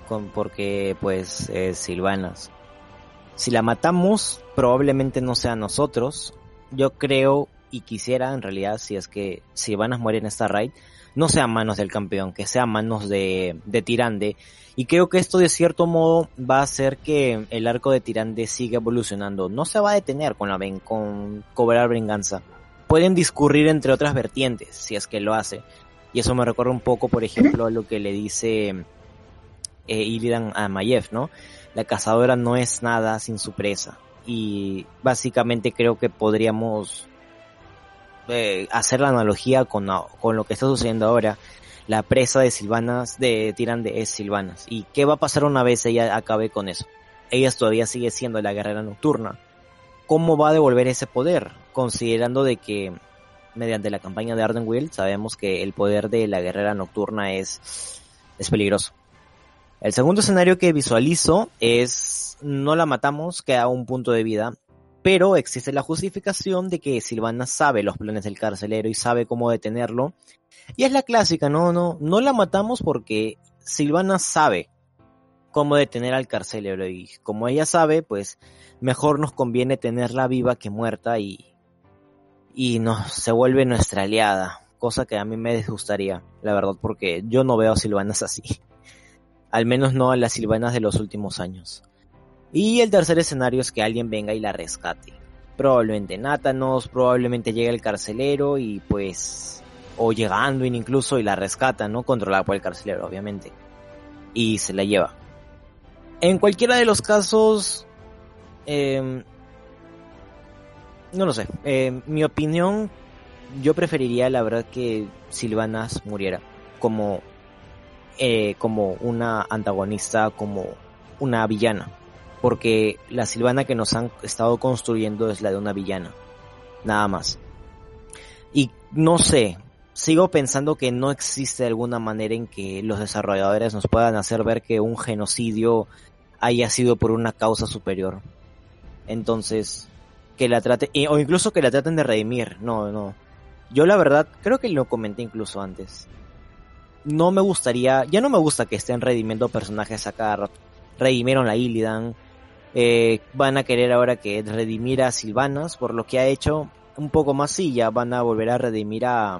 con, porque pues es Silvanas. Si la matamos, probablemente no sea nosotros. Yo creo y quisiera, en realidad, si es que si van a morir en esta raid, no sea manos del campeón, que sea manos de, de Tirande. Y creo que esto de cierto modo va a hacer que el arco de Tirande siga evolucionando. No se va a detener con la con cobrar venganza. Pueden discurrir entre otras vertientes, si es que lo hace. Y eso me recuerda un poco, por ejemplo, a lo que le dice eh, Illidan a Mayev, ¿no? La cazadora no es nada sin su presa. Y básicamente creo que podríamos eh, hacer la analogía con, con lo que está sucediendo ahora. La presa de Silvanas, de Tirande es Silvanas. ¿Y qué va a pasar una vez ella acabe con eso? Ella todavía sigue siendo la guerrera nocturna. ¿Cómo va a devolver ese poder? Considerando de que mediante la campaña de Ardenweald sabemos que el poder de la guerrera nocturna es, es peligroso. El segundo escenario que visualizo es no la matamos, queda un punto de vida, pero existe la justificación de que Silvana sabe los planes del carcelero y sabe cómo detenerlo. Y es la clásica, no, no, no la matamos porque Silvana sabe cómo detener al carcelero y como ella sabe, pues mejor nos conviene tenerla viva que muerta y y nos se vuelve nuestra aliada, cosa que a mí me disgustaría, la verdad, porque yo no veo a Silvanas (laughs) así al menos no a las silvanas de los últimos años. Y el tercer escenario es que alguien venga y la rescate. Probablemente Nátanos, probablemente llegue el carcelero y pues... O llegando incluso y la rescata, ¿no? Controlada por el carcelero, obviamente. Y se la lleva. En cualquiera de los casos... Eh, no lo sé. Eh, mi opinión, yo preferiría la verdad que Silvanas muriera. Como eh, como una antagonista, como una villana. Porque la Silvana que nos han estado construyendo es la de una villana. Nada más. Y no sé, sigo pensando que no existe alguna manera en que los desarrolladores nos puedan hacer ver que un genocidio haya sido por una causa superior. Entonces, que la trate, o incluso que la traten de redimir. No, no. Yo la verdad, creo que lo comenté incluso antes. No me gustaría, ya no me gusta que estén redimiendo personajes a cada rato. Redimieron a Illidan. Eh, van a querer ahora que redimir a Silvanas por lo que ha hecho. Un poco más sí, ya van a volver a redimir a,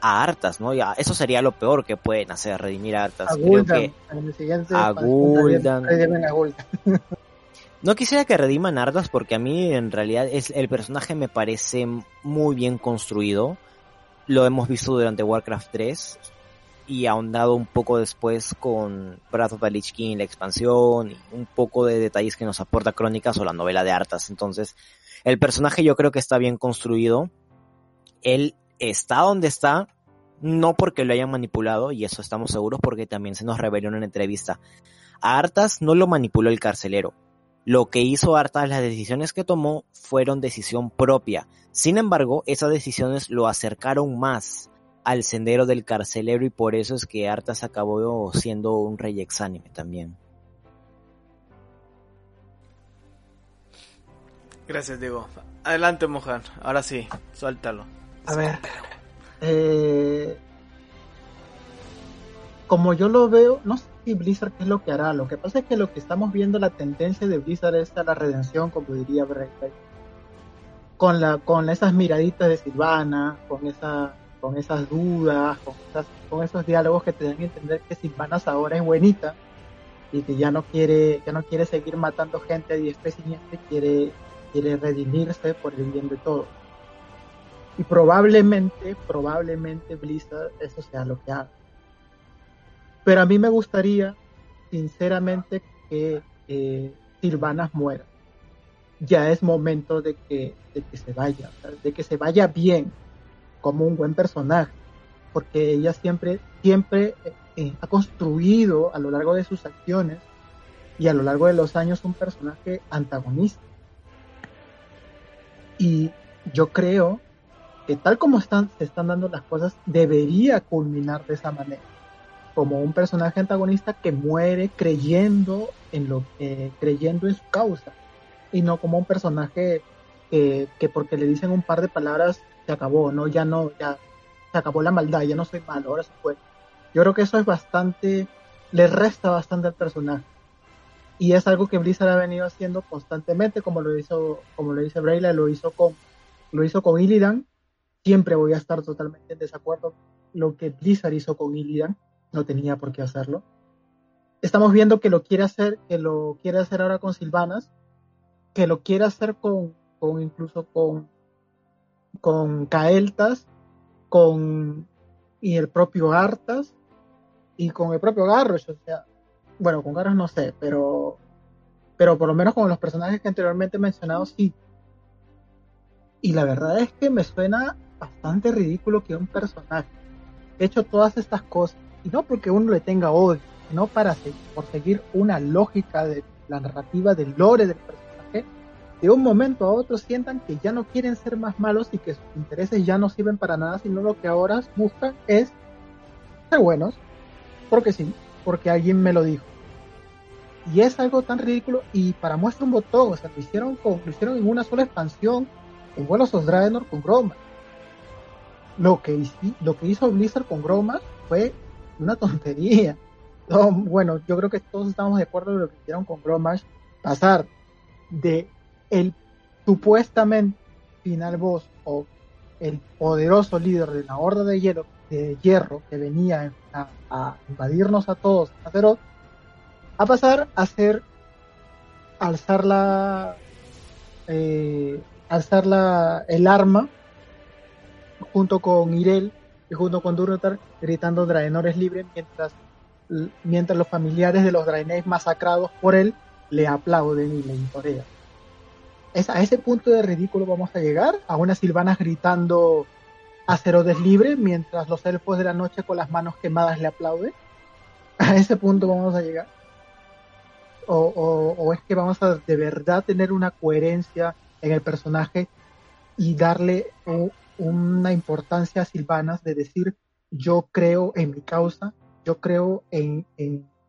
a Artas, ¿no? Ya, eso sería lo peor que pueden hacer, redimir a Artas. A Gul'dan, a Gul'dan. a Gul'dan. No quisiera que rediman a Artas porque a mí en realidad es, el personaje me parece muy bien construido. Lo hemos visto durante Warcraft 3 y ahondado un poco después con Breath of the la expansión y un poco de detalles que nos aporta Crónicas o la novela de Artas. Entonces, el personaje yo creo que está bien construido. Él está donde está, no porque lo hayan manipulado, y eso estamos seguros porque también se nos reveló en una entrevista. A Artas no lo manipuló el carcelero. Lo que hizo Artas, las decisiones que tomó, fueron decisión propia. Sin embargo, esas decisiones lo acercaron más al sendero del carcelero y por eso es que Artas acabó siendo un rey exánime también. Gracias, Diego. Adelante, Mojan. Ahora sí, suéltalo. A ver. Eh, como yo lo veo, no sé si Blizzard qué es lo que hará. Lo que pasa es que lo que estamos viendo, la tendencia de Blizzard es a la redención, como diría Bray. Con, la, con esas miraditas de Silvana, con, esa, con esas dudas, con, esas, con esos diálogos que te dan a entender que Silvana ahora es buenita y que ya no quiere, ya no quiere seguir matando gente a diestra y siniestra, quiere, quiere redimirse por el bien de todos. Y probablemente, probablemente Blizzard eso sea lo que haga. Pero a mí me gustaría, sinceramente, que Silvanas muera. Ya es momento de que, de que se vaya, de que se vaya bien, como un buen personaje, porque ella siempre, siempre eh, eh, ha construido a lo largo de sus acciones y a lo largo de los años un personaje antagonista. Y yo creo que tal como están, se están dando las cosas, debería culminar de esa manera. Como un personaje antagonista que muere creyendo en lo que, creyendo en su causa. Y no como un personaje que, que porque le dicen un par de palabras se acabó, no, ya no, ya se acabó la maldad, ya no soy malo, ahora se fue. Yo creo que eso es bastante, le resta bastante al personaje. Y es algo que Blizzard ha venido haciendo constantemente, como lo hizo, como lo dice Braille, lo hizo con, lo hizo con Illidan, siempre voy a estar totalmente en desacuerdo. Lo que Blizzard hizo con Illidan no tenía por qué hacerlo. Estamos viendo que lo quiere hacer, que lo quiere hacer ahora con Silvanas, que lo quiere hacer con, con incluso con, con Kael'thas, con y el propio Arthas y con el propio Garrosh, o sea, bueno, con Garrosh no sé, pero pero por lo menos con los personajes que anteriormente he mencionado sí. Y la verdad es que me suena bastante ridículo que un personaje he hecho todas estas cosas, y no porque uno le tenga odio, sino para por seguir una lógica de la narrativa del lore del personaje, de un momento a otro sientan que ya no quieren ser más malos y que sus intereses ya no sirven para nada, sino lo que ahora buscan es ser buenos, porque sí, porque alguien me lo dijo. Y es algo tan ridículo y para muestra un botón, o sea, lo hicieron, con, lo hicieron en una sola expansión, en Vuelos of Draenor con Groma lo que, lo que hizo Blizzard con Gromas fue una tontería. bueno, yo creo que todos estamos de acuerdo en lo que hicieron con Gromas, pasar de el supuestamente final boss o el poderoso líder de la Horda de Hierro, de hierro que venía a, invadirnos a todos a a pasar a ser alzar la eh, alzar la, el arma junto con Irel y junto con Durotar gritando Draenor es libre mientras, mientras los familiares de los Draenei masacrados por él le aplauden y le intorean. Es a ese punto de ridículo vamos a llegar, a unas silvanas gritando Acerodes libre mientras los elfos de la noche con las manos quemadas le aplauden. A ese punto vamos a llegar. O, es que vamos a de verdad tener una coherencia en el personaje y darle una importancia a Silvanas de decir yo creo en mi causa, yo creo en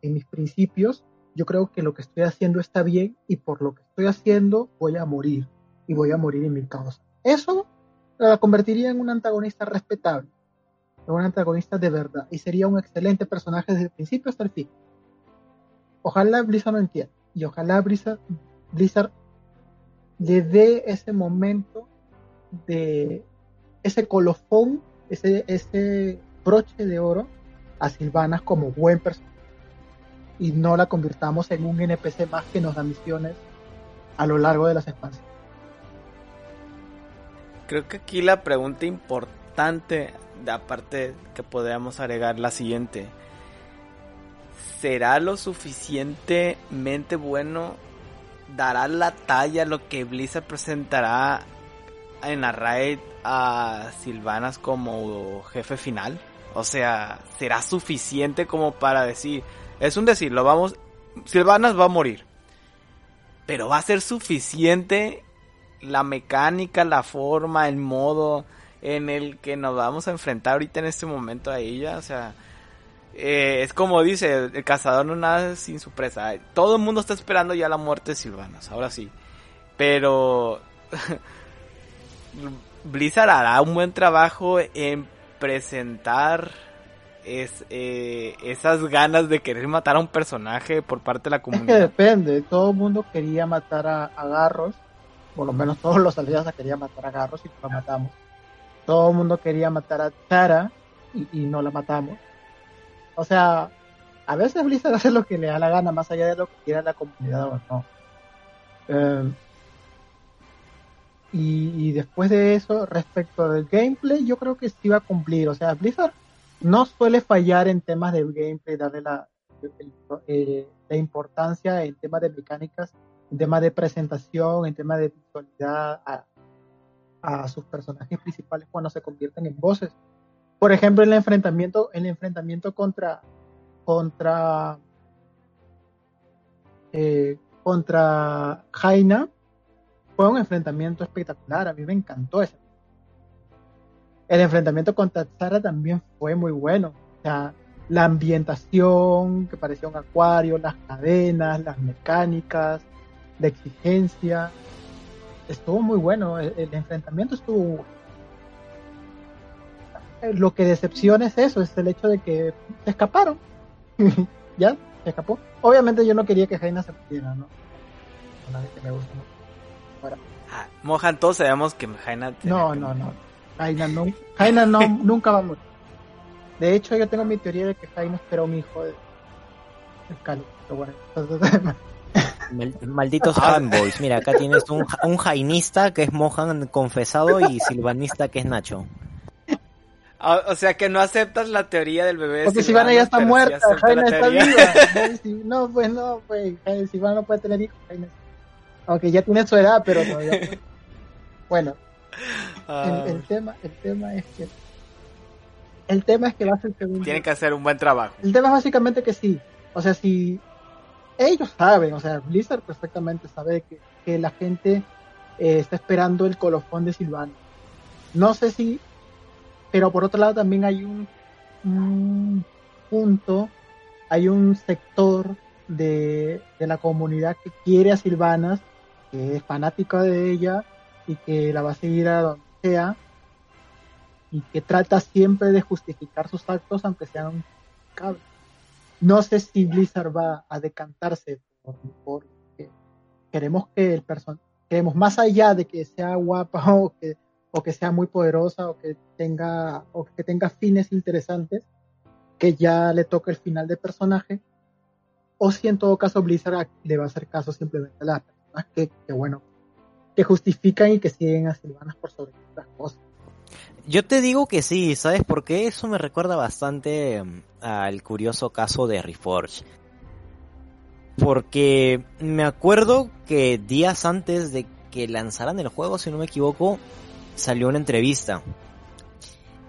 mis principios, yo creo que lo que estoy haciendo está bien y por lo que estoy haciendo voy a morir y voy a morir en mi causa. Eso la convertiría en un antagonista respetable, en un antagonista de verdad y sería un excelente personaje desde el principio hasta el fin. Ojalá Blizzard lo entienda y ojalá Blizzard, Blizzard le dé ese momento de ese colofón, ese, ese broche de oro a Silvanas como buen personaje y no la convirtamos en un NPC más que nos da misiones a lo largo de las expansiones. Creo que aquí la pregunta importante, aparte que podríamos agregar la siguiente. ¿Será lo suficientemente bueno? ¿Dará la talla lo que Blizzard presentará en la raid a Silvanas como jefe final? O sea, ¿será suficiente como para decir, es un decir, lo vamos, Silvanas va a morir. Pero va a ser suficiente la mecánica, la forma, el modo en el que nos vamos a enfrentar ahorita en este momento a ella. O sea, eh, es como dice, el cazador no nada sin su presa. Todo el mundo está esperando ya la muerte de Silvanas, ahora sí. Pero (laughs) Blizzard hará un buen trabajo en presentar es eh, esas ganas de querer matar a un personaje por parte de la (laughs) comunidad. Es que depende, todo el mundo quería matar a, Garros, por lo menos todos los aliados querían matar a Garros y lo matamos. Todo el mundo quería matar a Tara y, no la matamos. O sea, a veces Blizzard (laughs) hace lo que le da la gana, más allá de lo que quiera la comunidad o no. Eh, y, después de eso, respecto del gameplay, yo creo que sí va a cumplir. O sea, Blizzard no suele fallar en temas de gameplay, darle la, eh, la importancia en temas de mecánicas, en temas de presentación, en temas de visualidad a, sus personajes principales cuando se convierten en voces. Por ejemplo, el enfrentamiento, el enfrentamiento contra contra eh, contra Jaina fue un enfrentamiento espectacular. A mí me encantó ese el enfrentamiento con Tatsara también fue muy bueno. O sea, la ambientación, que parecía un acuario, las cadenas, las mecánicas, la exigencia, estuvo muy bueno. El, enfrentamiento estuvo. Lo que decepciona es eso, es el hecho de que se escaparon. (laughs) ya, se escapó. Obviamente yo no quería que Jaina se pudiera, ¿no? que me gusta. Ah, Mojan, todos sabemos que Jaina. No, no, no. Jaina, no, no, (laughs) nunca va a morir. De hecho, yo tengo mi teoría de que Jaina esperó un hijo de, Cali. (laughs) Malditos fanboys. Mira, acá tienes un, un jainista que es Mohan confesado y silvanista que es Nacho. Ah, o sea que no aceptas la teoría del bebé. Porque Silvana ya está muerta, Jaina está viva. No, pues no, pues Silvana no puede tener hijos. Jaina. Aunque ya tiene su edad, pero no. (laughs) Bueno, Ah. El, tema, el tema es que el tema es que va a ser segundo. Tienen que hacer un buen trabajo. El tema es básicamente que sí. O sea, si ellos saben, o sea, Blizzard perfectamente sabe que, que la gente eh, está esperando el colofón de Silvano. No sé si, pero por otro lado también hay un, un punto, hay un sector de, de la comunidad que quiere a Silvanas, que es fanática de ella y que la va a seguir a donde sea y que trata siempre de justificar sus actos aunque sean cables. No sé si Blizzard va a decantarse por, queremos que el person queremos más allá de que sea guapa (laughs) o que o que sea muy poderosa o que tenga o que tenga fines interesantes que ya le toque el final de personaje o si en todo caso Blizzard le va a hacer caso simplemente a las que, que bueno que justifican y que siguen a Silvanas por sobre otras cosas. Yo te digo que sí, ¿sabes por qué? Eso me recuerda bastante mm, al curioso caso de Reforge. Porque me acuerdo que días antes de que lanzaran el juego, si no me equivoco, salió una entrevista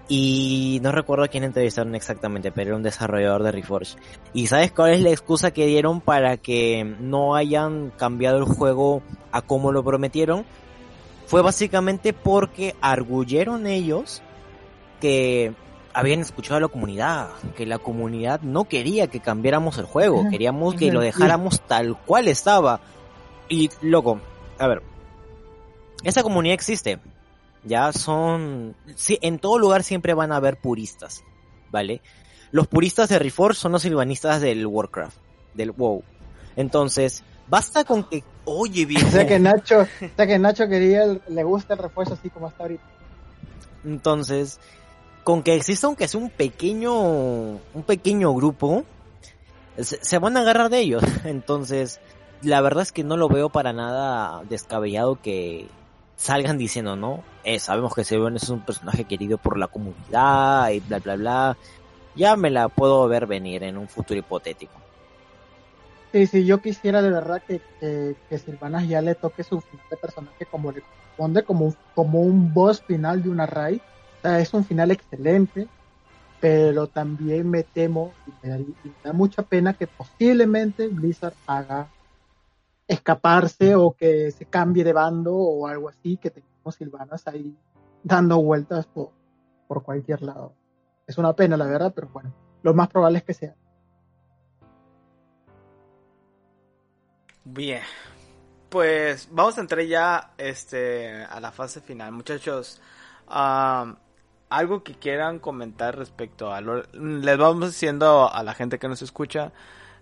y no recuerdo a quién entrevistaron exactamente, pero era un desarrollador de Reforge. ¿Y sabes cuál es la excusa que dieron para que no hayan cambiado el juego a como lo prometieron? fue básicamente porque arguyeron ellos que habían escuchado a la comunidad, que la comunidad no quería que cambiáramos el juego, queríamos que lo dejáramos tal cual estaba. Y loco, a ver, esa comunidad existe. Ya son, sí, en todo lugar siempre van a haber puristas, ¿vale? Los puristas de Reforge son los silvanistas del Warcraft, del WoW. Entonces, basta con que, oye, bien. (laughs) O sea que Nacho, o sea que Nacho quería, le gusta el refuerzo así como está ahorita. Entonces, con que exista aunque sea un pequeño, un pequeño grupo, se, se, van a agarrar de ellos. (laughs) Entonces, la verdad es que no lo veo para nada descabellado que salgan diciendo, ¿no? Eh, sabemos que Seven es un personaje querido por la comunidad y bla, bla, bla. Ya me la puedo ver venir en un futuro hipotético. Sí, sí, yo quisiera de verdad que, que, Silvanas ya le toque su final de personaje como le corresponde, como, como un boss final de una raid. O sea, es un final excelente, pero también me temo me, y me da mucha pena que posiblemente Blizzard haga escaparse o que se cambie de bando o algo así, que tengamos Silvanas ahí dando vueltas por, por cualquier lado. Es una pena, la verdad, pero bueno, lo más probable es que sea. Bien, pues vamos a entrar ya este, a la fase final. Muchachos, um, algo que quieran comentar respecto a lo... Les vamos diciendo a la gente que nos escucha,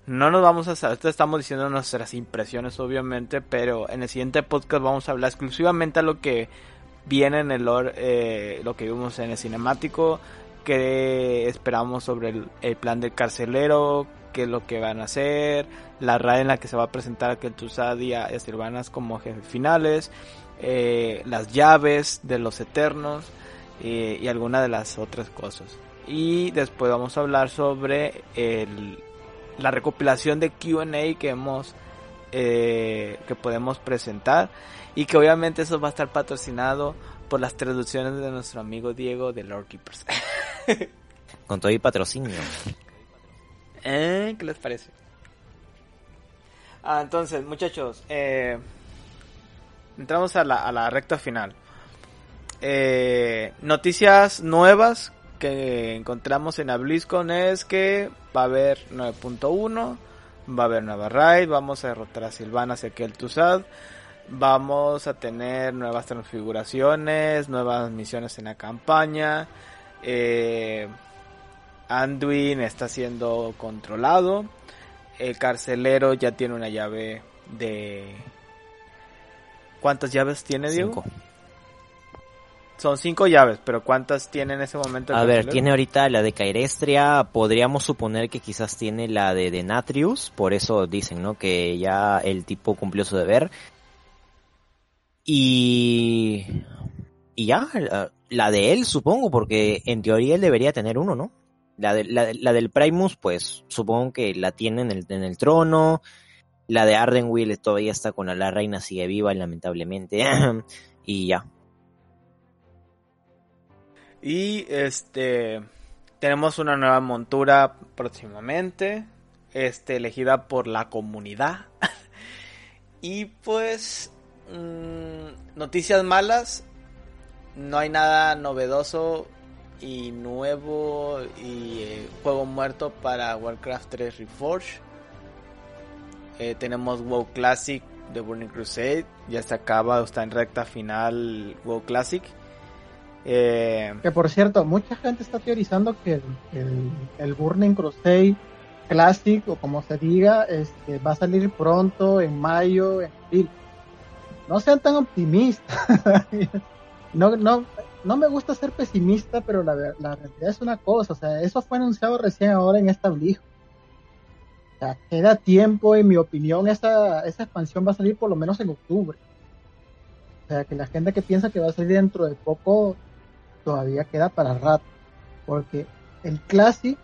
no nos vamos a hacer, estamos diciendo nuestras impresiones obviamente, pero en el siguiente podcast vamos a hablar exclusivamente a lo que viene en el eh, lo que vimos en el cinemático, que esperamos sobre el, el, plan del carcelero, qué es lo que van a hacer, la raid en la que se va a presentar a Kel'Thuzad y a Sylvanas como jefes finales, eh, las llaves de los eternos eh, y algunas de las otras cosas. Y después vamos a hablar sobre el, la recopilación de Q&A que hemos eh, que podemos presentar y que obviamente eso va a estar patrocinado por las traducciones de nuestro amigo Diego de Lord Keepers. (laughs) Con todo y patrocinio. ¿Eh? ¿Qué les parece? Ah, entonces, muchachos, eh, entramos a la, a la recta final. Eh, noticias nuevas que encontramos en BlizzCon es que va a haber 9.1, va a haber nueva raid, vamos a derrotar a Silvana Sekel Tuzad, vamos a tener nuevas transfiguraciones, nuevas misiones en la campaña, eh, Anduin está siendo controlado, el carcelero ya tiene una llave de... ¿Cuántas llaves tiene Diego? Cinco. Son cinco llaves, pero ¿cuántas tiene en ese momento? A ver, tiene ahorita la de Cairestria, podríamos suponer que quizás tiene la de Denatrius, por eso dicen, ¿no? Que ya el tipo cumplió su deber. Y... Y ya, la, la de él supongo, porque en teoría él debería tener uno, ¿no? La, de, la, la del Primus, pues supongo que la tiene en el, en el trono. La de Ardenwill todavía está con la, la reina, sigue viva, lamentablemente. (clears throat) y ya. Y este tenemos una nueva montura próximamente, este elegida por la comunidad. (laughs) y pues mmm, noticias malas, no hay nada novedoso y nuevo y eh, juego muerto para Warcraft 3 Reforged. Eh, tenemos WoW Classic de Burning Crusade, ya se acaba, está en recta final WoW Classic. Eh, que por cierto, mucha gente está teorizando que el, Burning Crusade Classic, o como se diga, este, va a salir pronto, en mayo, en abril. No sean tan optimistas. (laughs) no, no, no me gusta ser pesimista, pero la, la, realidad es una cosa. O sea, eso fue anunciado recién ahora en esta Blizzard. O sea, queda tiempo, en mi opinión, esa, esa expansión va a salir por lo menos en octubre. O sea, que la gente que piensa que va a salir dentro de poco todavía queda para rato, porque el Classic,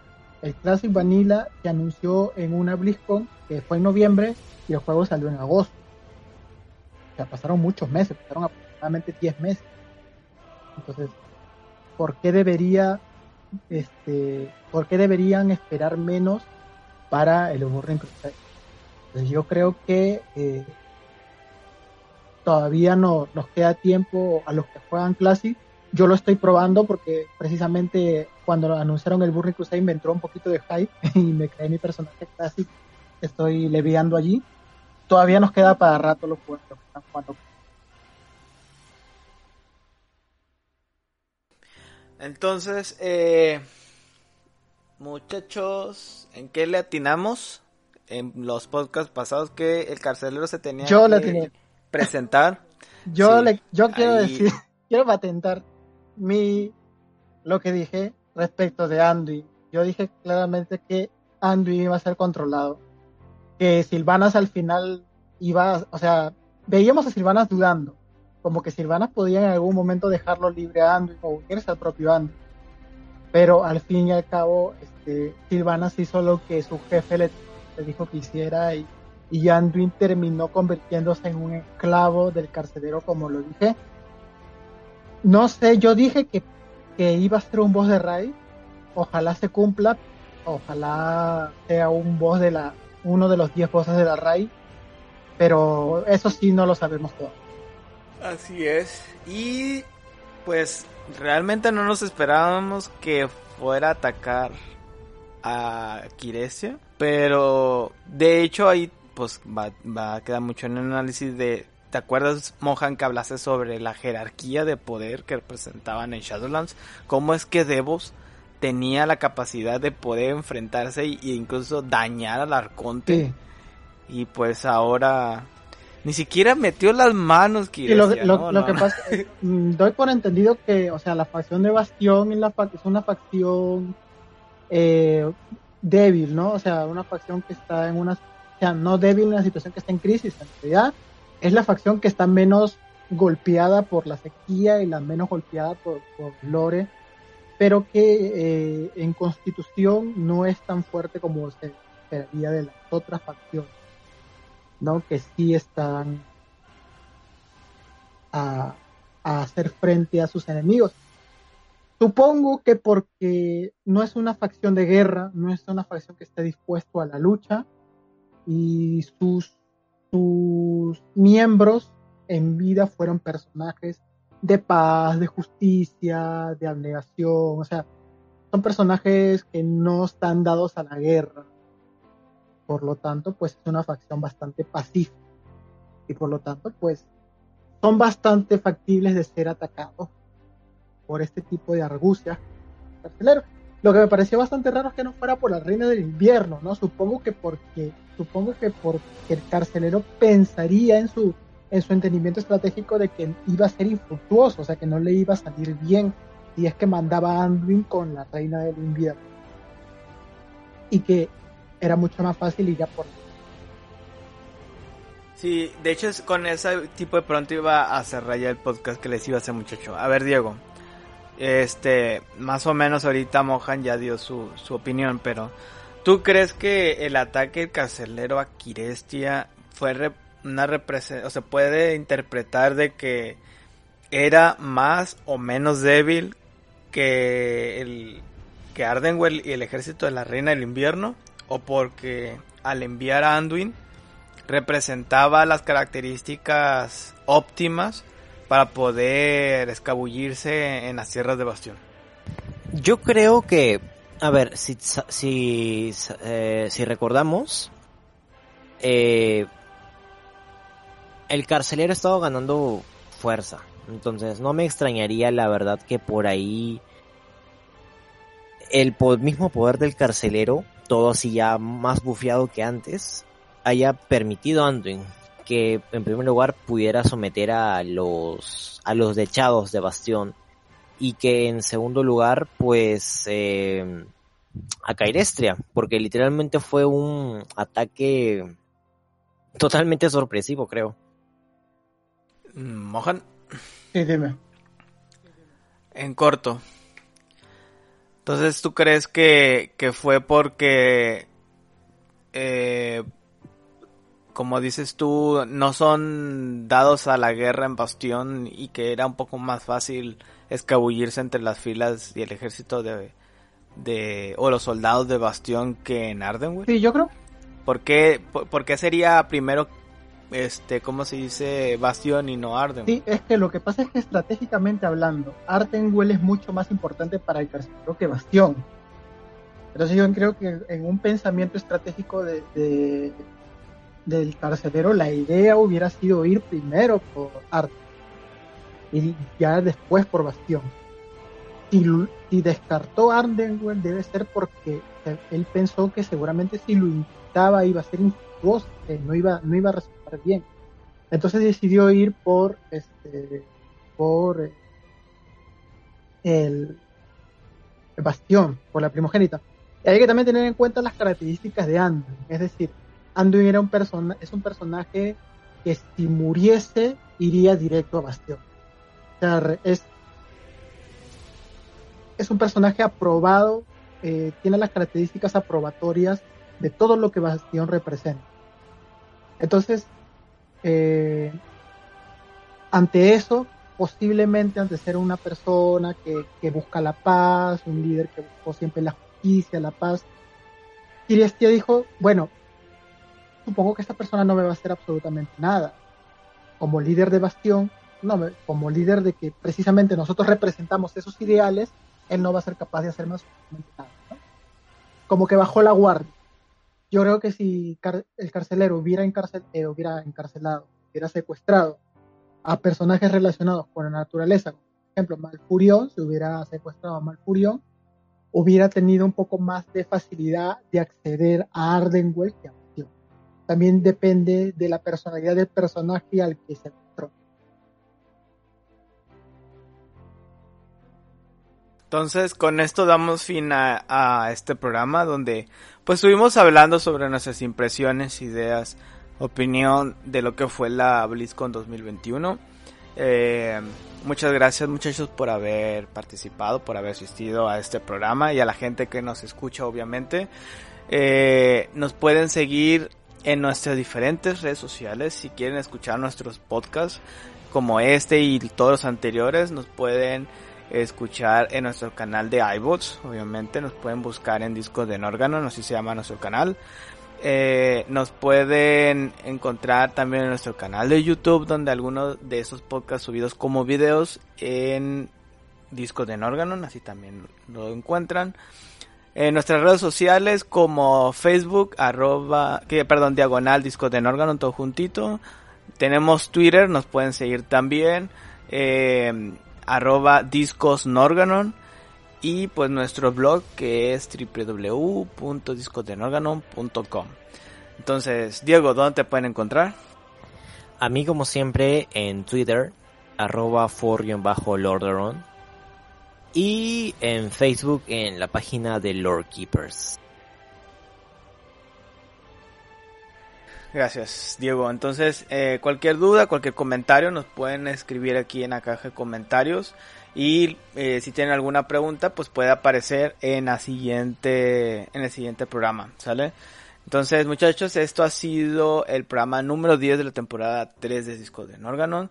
el Classic Vanilla se anunció en una BlizzCon que fue en noviembre y el juego salió en agosto. O sea, pasaron muchos meses, pasaron aproximadamente 10 meses. Entonces, ¿por qué debería, este, por qué deberían esperar menos para el Burning Crusade? Entonces, yo creo que eh, todavía no nos queda tiempo a los que juegan Classic. Yo lo estoy probando porque precisamente cuando anunciaron el Burning Crusade me entró un poquito de hype (laughs) y me creé mi personaje Classic. Estoy leviando allí. Todavía nos queda para rato los juegos que están jugando. Entonces, eh, muchachos, ¿en qué le atinamos? En los podcasts pasados que el carcelero se tenía Yo que presentar. (laughs) Yo Sí, le, yo quiero ahí- decir, (laughs) quiero patentar mi lo que dije respecto de Anduin. Yo dije claramente que Anduin iba a ser controlado. Que Silvanas al final iba, o sea, veíamos a Silvanas dudando. Como que Silvanas podía en algún momento dejarlo libre a Anduin o unirse al propio Anduin. Pero al fin y al cabo, este, Silvanas hizo lo que su jefe le, dijo que hiciera y y terminó convirtiéndose en un esclavo del carcelero, como lo dije. No sé, yo dije que, que iba a ser un boss de Rai. Ojalá se cumpla. Ojalá sea un boss de la, uno de los 10 bosses de la Rai. Pero eso sí no lo sabemos todo. Así es. Y pues realmente no nos esperábamos que fuera a atacar a Kiresia. Pero de hecho ahí pues va, va a quedar mucho en el análisis de... ¿Te acuerdas, Mohan, que hablaste sobre la jerarquía de poder que representaban en Shadowlands? ¿Cómo es que Devos tenía la capacidad de poder enfrentarse e incluso dañar al Arconte? Sí. Y pues ahora... Ni siquiera metió las manos, Y lo, Kiresia, lo- ¿no? lo que pasa, (laughs) mm, doy por entendido que, o sea, la facción de Bastión es, la fac- es una facción eh, débil, ¿no? O sea, una facción que está en una, o sea, no débil en una situación que está en crisis, en realidad es la facción que está menos golpeada por la sequía y la menos golpeada por, por Lore, pero que eh, en constitución no es tan fuerte como se esperaría de las otras facciones, ¿no? Que sí están a, a hacer frente a sus enemigos. Supongo que porque no es una facción de guerra, no es una facción que esté dispuesto a la lucha y sus, sus miembros en vida fueron personajes de paz, de justicia, de abnegación, o sea, son personajes que no están dados a la guerra. Por lo tanto, pues es una facción bastante pacífica y por lo tanto, pues son bastante factibles de ser atacados por este tipo de argucias carceleros. Lo que me pareció bastante raro es que no fuera por la reina del invierno, ¿no? Supongo que porque, supongo que porque el carcelero pensaría en su, en su entendimiento estratégico de que iba a ser infructuoso, o sea que no le iba a salir bien si es que mandaba a Anduin con la reina del invierno. Y que era mucho más fácil ir a por Sí, de hecho es con ese tipo de pronto iba a cerrar ya el podcast que les iba a hacer muchacho. A ver, Diego. Este, más o menos ahorita Mohan ya dio su, su opinión, pero ¿tú crees que el ataque carcelero a Kirestia fue re- una representación, o se puede interpretar de que era más o menos débil que el que Ardenwell y el ejército de la Reina del Invierno? ¿O porque al enviar a Anduin representaba las características óptimas para poder escabullirse en las tierras de Bastión. Yo creo que, a ver, si, si, eh, si recordamos, eh, el carcelero ha estado ganando fuerza. Entonces no me extrañaría la verdad que por ahí el mismo poder del carcelero, todo así ya más bufeado que antes, haya permitido a Anduin que en primer lugar pudiera someter a los a los dechados de Bastión y que en segundo lugar pues eh, a Cairestria porque literalmente fue un ataque totalmente sorpresivo creo. Mohan. Sí, dime. en corto. Entonces tú crees que, que fue porque eh, como dices tú, no son dados a la guerra en Bastión y que era un poco más fácil escabullirse entre las filas y el ejército de, de o los soldados de Bastión que en Ardenwood. Sí, yo creo. ¿Por qué, por, por qué sería primero este, ¿cómo se dice? Bastión y no Arden. Sí, es que lo que pasa es que estratégicamente hablando, Ardenwell es mucho más importante para el carcelero que Bastión. Entonces yo creo que en un pensamiento estratégico de, del carcelero la idea hubiera sido ir primero por Arden y ya después por Bastión. Si, si descartó Ardenwell debe ser porque él pensó que seguramente si lo invitaba iba a ser infructuoso, no iba, no iba a resultar bien. Entonces decidió ir por este por eh, el, bastión, por la primogénita. Y hay que también tener en cuenta las características de Anduin. Es decir, Anduin era un persona, es un personaje que si muriese iría directo a Bastión. O sea, es, es un personaje aprobado eh, tiene las características aprobatorias de todo lo que Bastión representa. Entonces, eh, ante eso, posiblemente ante ser una persona que, busca la paz, un líder que buscó siempre la justicia, la paz, Kiriestia dijo, bueno, supongo que esta persona no me va a hacer absolutamente nada. Como líder de Bastión, no, como líder de que precisamente nosotros representamos esos ideales, él no va a ser capaz de hacer más nada. Como que bajó la guardia. Yo creo que si el carcelero hubiera, eh, hubiera encarcelado, hubiera secuestrado a personajes relacionados con la naturaleza, por ejemplo, Malfurión, si hubiera secuestrado a Malfurión, hubiera tenido un poco más de facilidad de acceder a Ardenwell que a También depende de la personalidad del personaje al que se Entonces, con esto damos fin a, este programa donde pues estuvimos hablando sobre nuestras impresiones, ideas, opinión de lo que fue la BlizzCon 2021. Eh, muchas gracias muchachos por haber participado, por haber asistido a este programa y a la gente que nos escucha obviamente. Eh, nos pueden seguir en nuestras diferentes redes sociales si quieren escuchar nuestros podcasts como este y todos los anteriores nos pueden escuchar en nuestro canal de iBots. Obviamente nos pueden buscar en Discos de Nórgano, así se llama nuestro canal. Eh, nos pueden encontrar también en nuestro canal de YouTube, donde algunos de esos podcasts subidos como videos en Discos de Nórgano, así también lo encuentran. En nuestras redes sociales como Facebook, arroba, que, perdón, diagonal Discos de Nórgano, todo juntito. Tenemos Twitter, nos pueden seguir también. Eh, arroba discosnorganon y pues nuestro blog que es www.discosdenorganon.com. Entonces, Diego, ¿dónde te pueden encontrar? A mí como siempre en Twitter, arroba for-lordaron y en Facebook en la página de Lord Keepers. Gracias, Diego. Entonces, eh, cualquier duda, cualquier comentario, nos pueden escribir aquí en la caja de comentarios. Y eh, si tienen alguna pregunta, pues puede aparecer en la siguiente, en el siguiente programa, ¿sale? Entonces, muchachos, esto ha sido el programa número 10 de la temporada 3 de Disco de Norganon.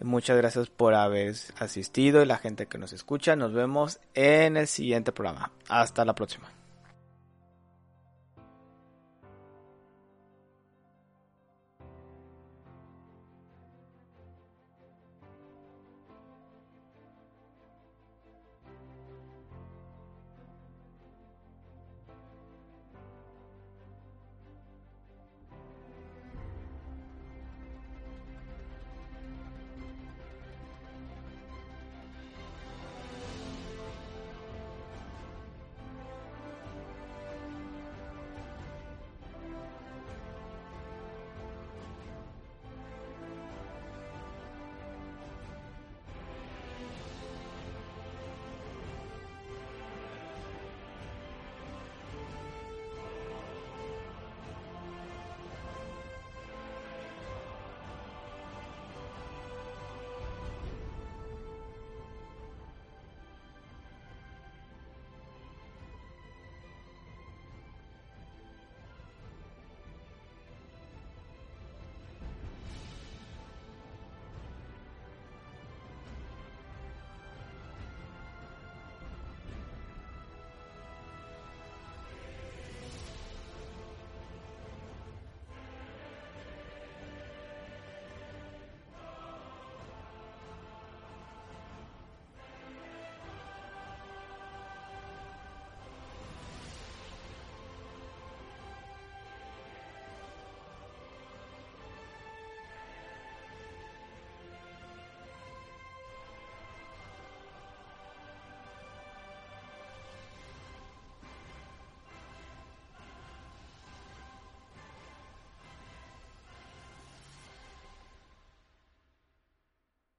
Muchas gracias por haber asistido y la gente que nos escucha. Nos vemos en el siguiente programa. Hasta la próxima.